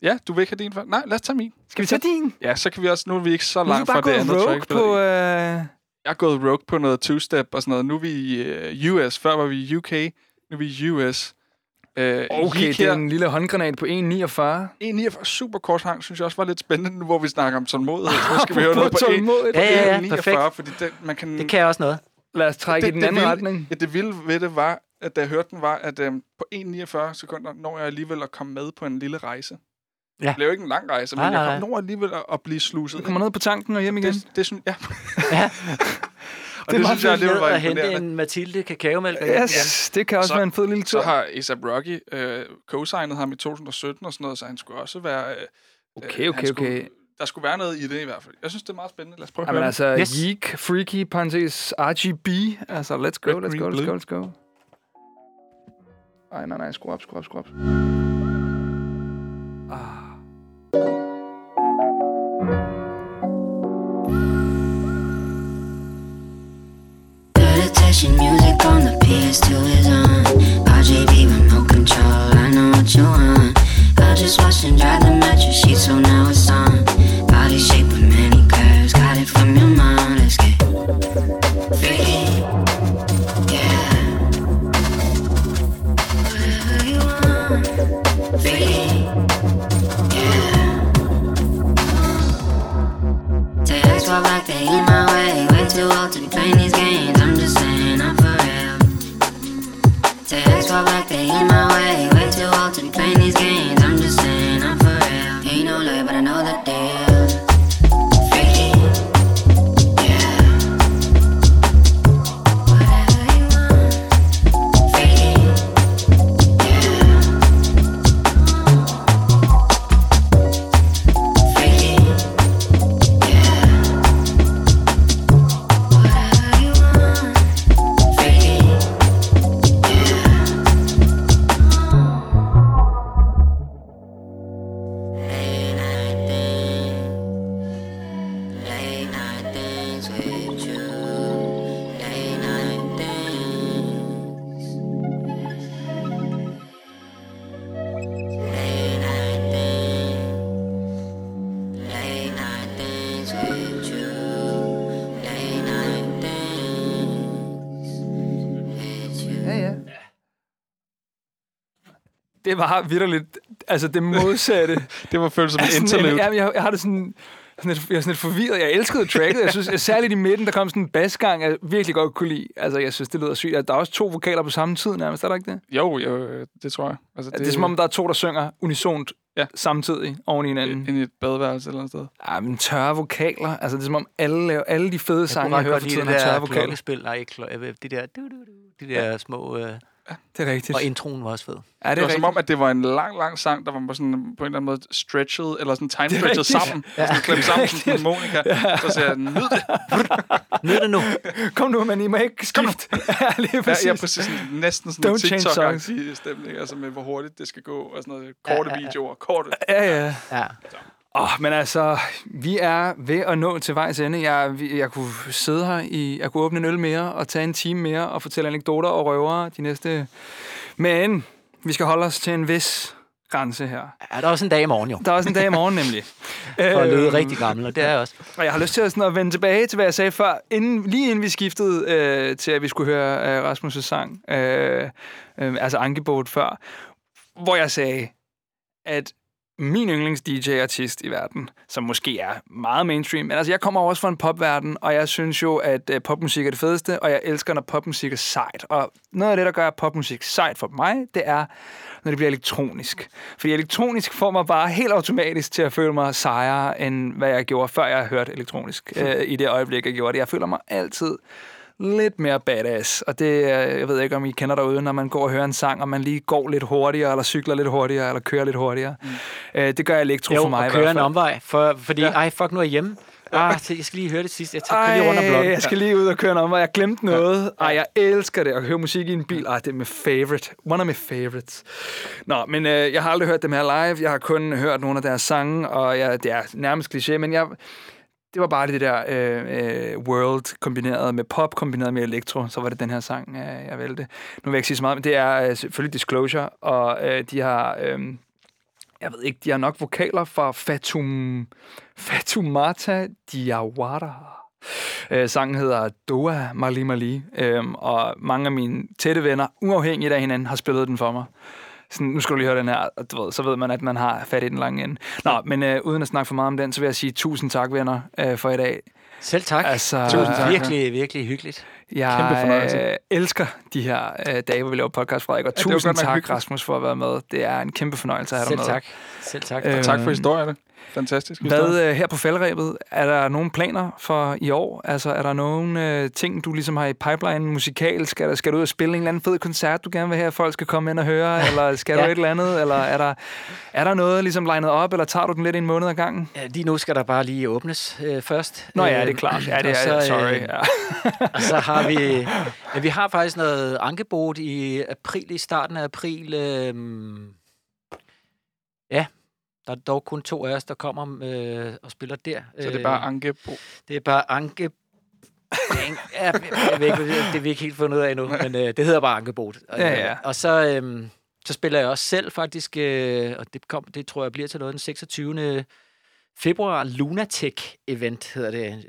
Ja, du vil ikke have din for... Nej, lad os tage min. Skal vi tage din? Ja, så kan vi også... Nu er vi ikke så langt fra det andet rogue track. på... Uh... Jeg er gået rogue på noget two-step og sådan noget. Nu er vi i uh, US. Før var vi i UK. Nu er vi i US. Uh, Okay, det er en lille håndgranat på 1,49. 1,49 super kort hang, synes jeg også var lidt spændende, nu hvor vi snakker om tålmodighed. Så nu skal vi høre noget på tålmodigt. Ja, ja, ja, 1,49, perfekt. fordi det, man kan... Det kan også noget. Lad os trække Det- i den det anden vilde- retning. Ja, det vilde ved det var, at da jeg hørte den, var, at øhm, på 1,49 sekunder når jeg alligevel at komme med på en lille rejse. Ja. Det blev jo ikke en lang rejse, men Nej, nej, jeg kom nej. når alligevel at, at blive sluset. Du kommer ned på tanken og hjem igen. det, det, synes, ja. Ja. og det, det synes jeg ned var og hente en Mathilde kakaomælk. Yes, det kan også Så- være en fed lille tur. Så har ASAP Rocky øh, co-signet ham i 2017 og sådan noget, så han skulle også være... Øh, Okay, øh, okay, skulle, okay. Der skulle være noget i det i hvert fald. Jeg synes, det er meget spændende. Lad os prøve at Jamen høre altså, Yes. yes. Yeek, Freaky, parentes, RGB. Altså, let's go, Red, let's go, let's go, let's go. Ej, nej, nej, skru op, skru op, skru op. Ah. Meditation music on the PS2 is on. RGB remote control, I know what you want. I just watched and dried the mattress sheet, so now it's on. Body shape with many curves, got it from your mom. Let's get freaky, yeah. Whatever you want, freaky, yeah. Say X while back, they in my way. Way too old to be playing these games. Say X while back, they in my way. Way too old to be playing these games. I'm just saying, I'm for real. Ain't no lie, but I know the Det var vidderligt, altså det modsatte. Det var følt som Altså, en- interlude. Jamen, jeg, jeg har det sådan, sådan lidt, jeg er sådan lidt forvirret. Jeg elskede tracket. Jeg synes, særligt i midten, der kom sådan en basgang, jeg virkelig godt kunne lide. Altså, jeg synes, det lyder sygt. Der er også to vokaler på samme tid nærmest, er der ikke det? Jo, jo, det tror jeg. Altså, Det, det er som om, der er to, der synger unisont Ja. samtidig oven i hinanden. Ind i et badeværelse eller noget sted. Ja, men tørre vokaler. Altså, det er som om alle, laver, alle de fede Jeg sange, kunne jeg hører godt for lide tiden, det har tørre der vokaler. klokkespil. Nej, ikke klo- øh, de der, du, du, du, de der små... Øh, Det er rigtigt. og introen var også fed. Ja, det Det er var rigtigt. som om, at det var en lang, lang sang, der var på, sådan, på en eller anden måde stretchet, eller sådan time Det stretchet rigtigt. sammen. Ja. Sådan klemt sammen som en harmonika. Så siger jeg, nyd det. Nyd det nu. Kom nu, men I må ikke skifte. ja, lige Ja, præcis. ja, præcis. Sådan, næsten sådan en Don't change TikTok-agtig stemning, altså med hvor hurtigt det skal gå, og sådan noget. Korte videoer, korte. Ja, ja. Ja. Åh, oh, men altså, vi er ved at nå til vejs ende. Jeg, jeg kunne sidde her i, jeg kunne åbne en øl mere og tage en time mere og fortælle anekdoter og røvere de næste... Men vi skal holde os til en vis grænse her. ja, der er også en dag i morgen, jo. Der er også en dag i morgen nemlig. For at lyde Øhm, rigtig gammel, og det er jeg også. Og jeg har lyst til at, sådan at vende tilbage til, hvad jeg sagde før, inden, lige inden vi skiftede øh, til, at vi skulle høre øh, Rasmus' sang, øh, øh, altså Ankebåt før, hvor jeg sagde, at min yndlings-DJ-artist i verden, som måske er meget mainstream. Men altså, jeg kommer også fra en popverden, og jeg synes jo, at øh, popmusik er det fedeste, og jeg elsker, når popmusik er sejt. Og noget af det, der gør popmusik sejt for mig, det er, når det bliver elektronisk. Fordi elektronisk får mig bare helt automatisk til at føle mig sejere, end hvad jeg gjorde, før jeg hørte elektronisk øh, i det øjeblik, jeg gjorde det. Jeg føler mig altid lidt mere badass. Og det, jeg ved ikke, om I kender derude, når man går og hører en sang, og man lige går lidt hurtigere, eller cykler lidt hurtigere, eller kører lidt hurtigere. Mm. Øh, det gør elektro Jo, for mig og i hvert en omvej, for, fordi, ja. ej, fuck, nu er jeg hjemme. Ah, jeg skal lige høre det sidste. Jeg tager lige rundt om Ej, blokken. jeg skal lige ud og køre en omvej. Jeg glemte noget. Ej, jeg elsker det. At høre musik i en bil. Ej, det er min favorite. One of my favorites. Nå, men øh, jeg har aldrig hørt dem her live. Jeg har kun hørt nogle af deres sange, og jeg, det er nærmest kliché, men jeg, det var bare det der øh, øh, world kombineret med pop, kombineret med elektro. Så var det den her sang, øh, jeg valgte. Nu vil jeg ikke sige så meget, men det er øh, selvfølgelig Disclosure, og øh, de har... Øh, jeg ved ikke, de har nok vokaler fra Fatum, Fatumata Diawara. Øh, sangen hedder Doa Mali Mali, øh, og mange af mine tætte venner, uafhængigt af hinanden, har spillet den for mig. Sådan, nu skal du lige høre den her, og du ved, så ved man, at man har fat i den lange ende. Nå, men øh, uden at snakke for meget om den, så vil jeg sige tusind tak, venner, øh, for i dag. Selv tak. Altså, Tusind tak. Virkelig, virkelig hyggeligt. Jeg Kæmpe fornøjelse. øh, elsker de her øh, dage, hvor vi laver podcast, Frederik, og Ja, tusind tak, hyggeligt. Rasmus, for at være med. Det er en kæmpe fornøjelse at have Selv dig med. tak. Selv tak. Øh, Og tak for historierne. Fantastisk historie. Hvad øh, her på fældrebet, er der nogle planer for i år? Altså, er der nogle øh, ting, du ligesom har i pipeline musikalsk? Skal, der, skal du ud og spille en eller anden fed koncert, du gerne vil have, at folk skal komme ind og høre? Eller skal ja. Du et eller andet? Eller er der, er der noget ligesom legnet op, eller tager du den lidt en måned ad gangen? Ja, lige nu skal der bare lige åbnes øh, først. Nå ja, Øh, det er klart. Ja, det er, så, øh, sorry. Ja. Og så har vi... Ja, vi har faktisk noget ankebot i april, i starten af april. Øhm, ja, der er dog kun to af os, der kommer øh, og spiller der. Så det er Øh, bare Ankebo. Det er bare Anke... Ja, jeg, ved ikke, det vi ikke helt fundet ud af endnu, men øh, det hedder bare Ankebot. Og, Ja, ja. Og så, øhm, så spiller jeg også selv faktisk, øh, og det, kom, det tror jeg bliver til noget den 26. februar. Lunatic Event hedder det.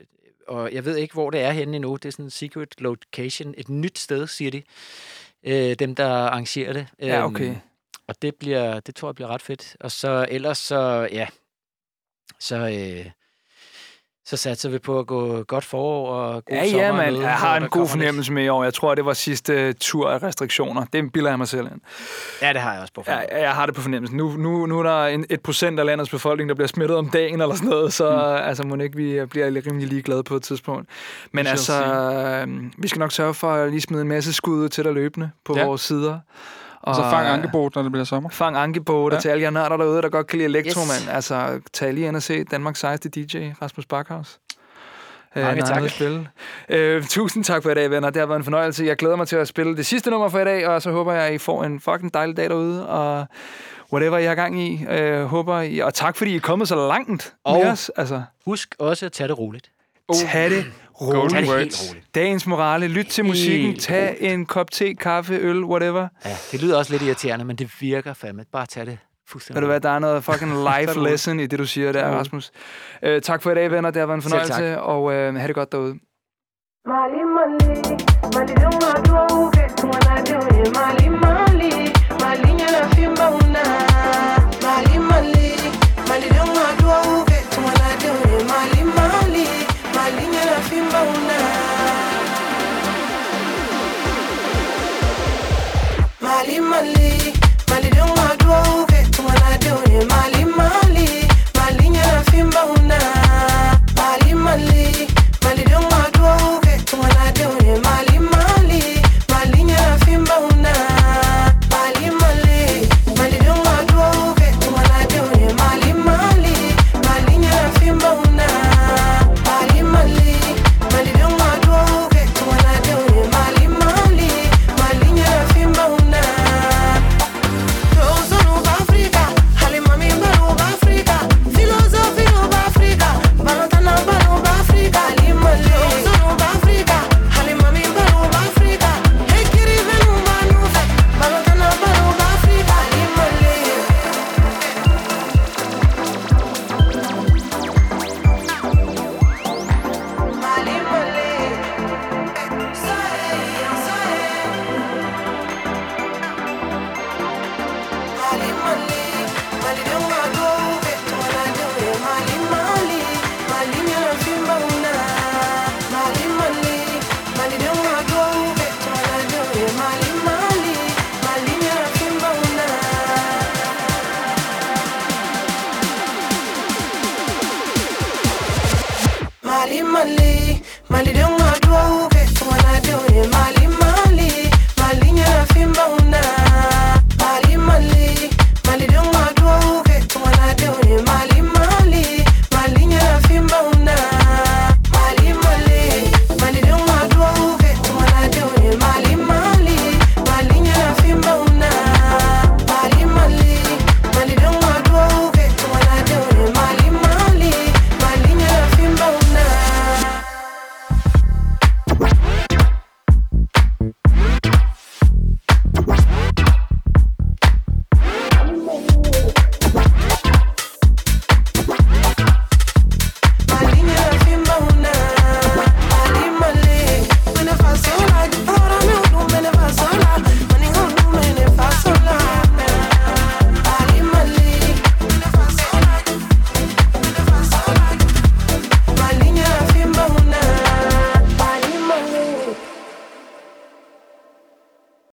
Og jeg ved ikke, hvor det er henne endnu. Det er sådan en secret location. Et nyt sted, siger de. Øh, dem, der arrangerer det. ja, Øhm, okay. Og det, bliver, det tror jeg bliver ret fedt. Og så ellers så, ja, så, øh, så satser vi på at gå godt forår og god Ja, ja, sommer man. med, Jeg har en god fornemmelse med i år. Jeg tror, det var sidste tur af restriktioner. Det bilder jeg mig selv ind. Ja, det har jeg også på Ja, forhånd. jeg har det på fornemmelsen. Nu, nu, nu er der en, et procent af landets befolkning, der bliver smittet om dagen eller sådan noget, så mm. altså, må ikke vi bliver rimelig ligeglade på et tidspunkt. Men altså, øh, vi skal nok sørge for at lige smide en masse skud ud til dig løbende på Ja. ja. vores sider. Og så fang øh, Ankebot, når det bliver sommer. Fang Ankebåde Ja. ja. til alle jer nørder derude, der godt kan lide elektro, Yes. yes. Altså, tag lige ind og se Danmarks sejeste DJ, Rasmus Backhaus. Øh, Mange er tak. Spille. Øh, tusind tak for i dag, venner. Det har været en fornøjelse. Jeg glæder mig til at spille det sidste nummer for i dag, og så håber jeg, at I får en fucking dejlig dag derude, og whatever I har gang i. Øh, håber I, og tak, fordi I er kommet så langt med Og- os. Altså, Husk også at tage det roligt. tag det roligt. Tag det helt roligt. Dagens morale. Lyt til musikken. Tag en kop te, kaffe, øl, whatever. Ja, det lyder også lidt irriterende, men det virker fandme. Bare tag det fuldstændig Ved du hvad, der er noget fucking life lesson i det, du siger der, Rasmus. Øh, tak for i dag, venner. Det har været en fornøjelse, og øh, have det godt derude. Mali Mali, Mali don't want to get to when Mali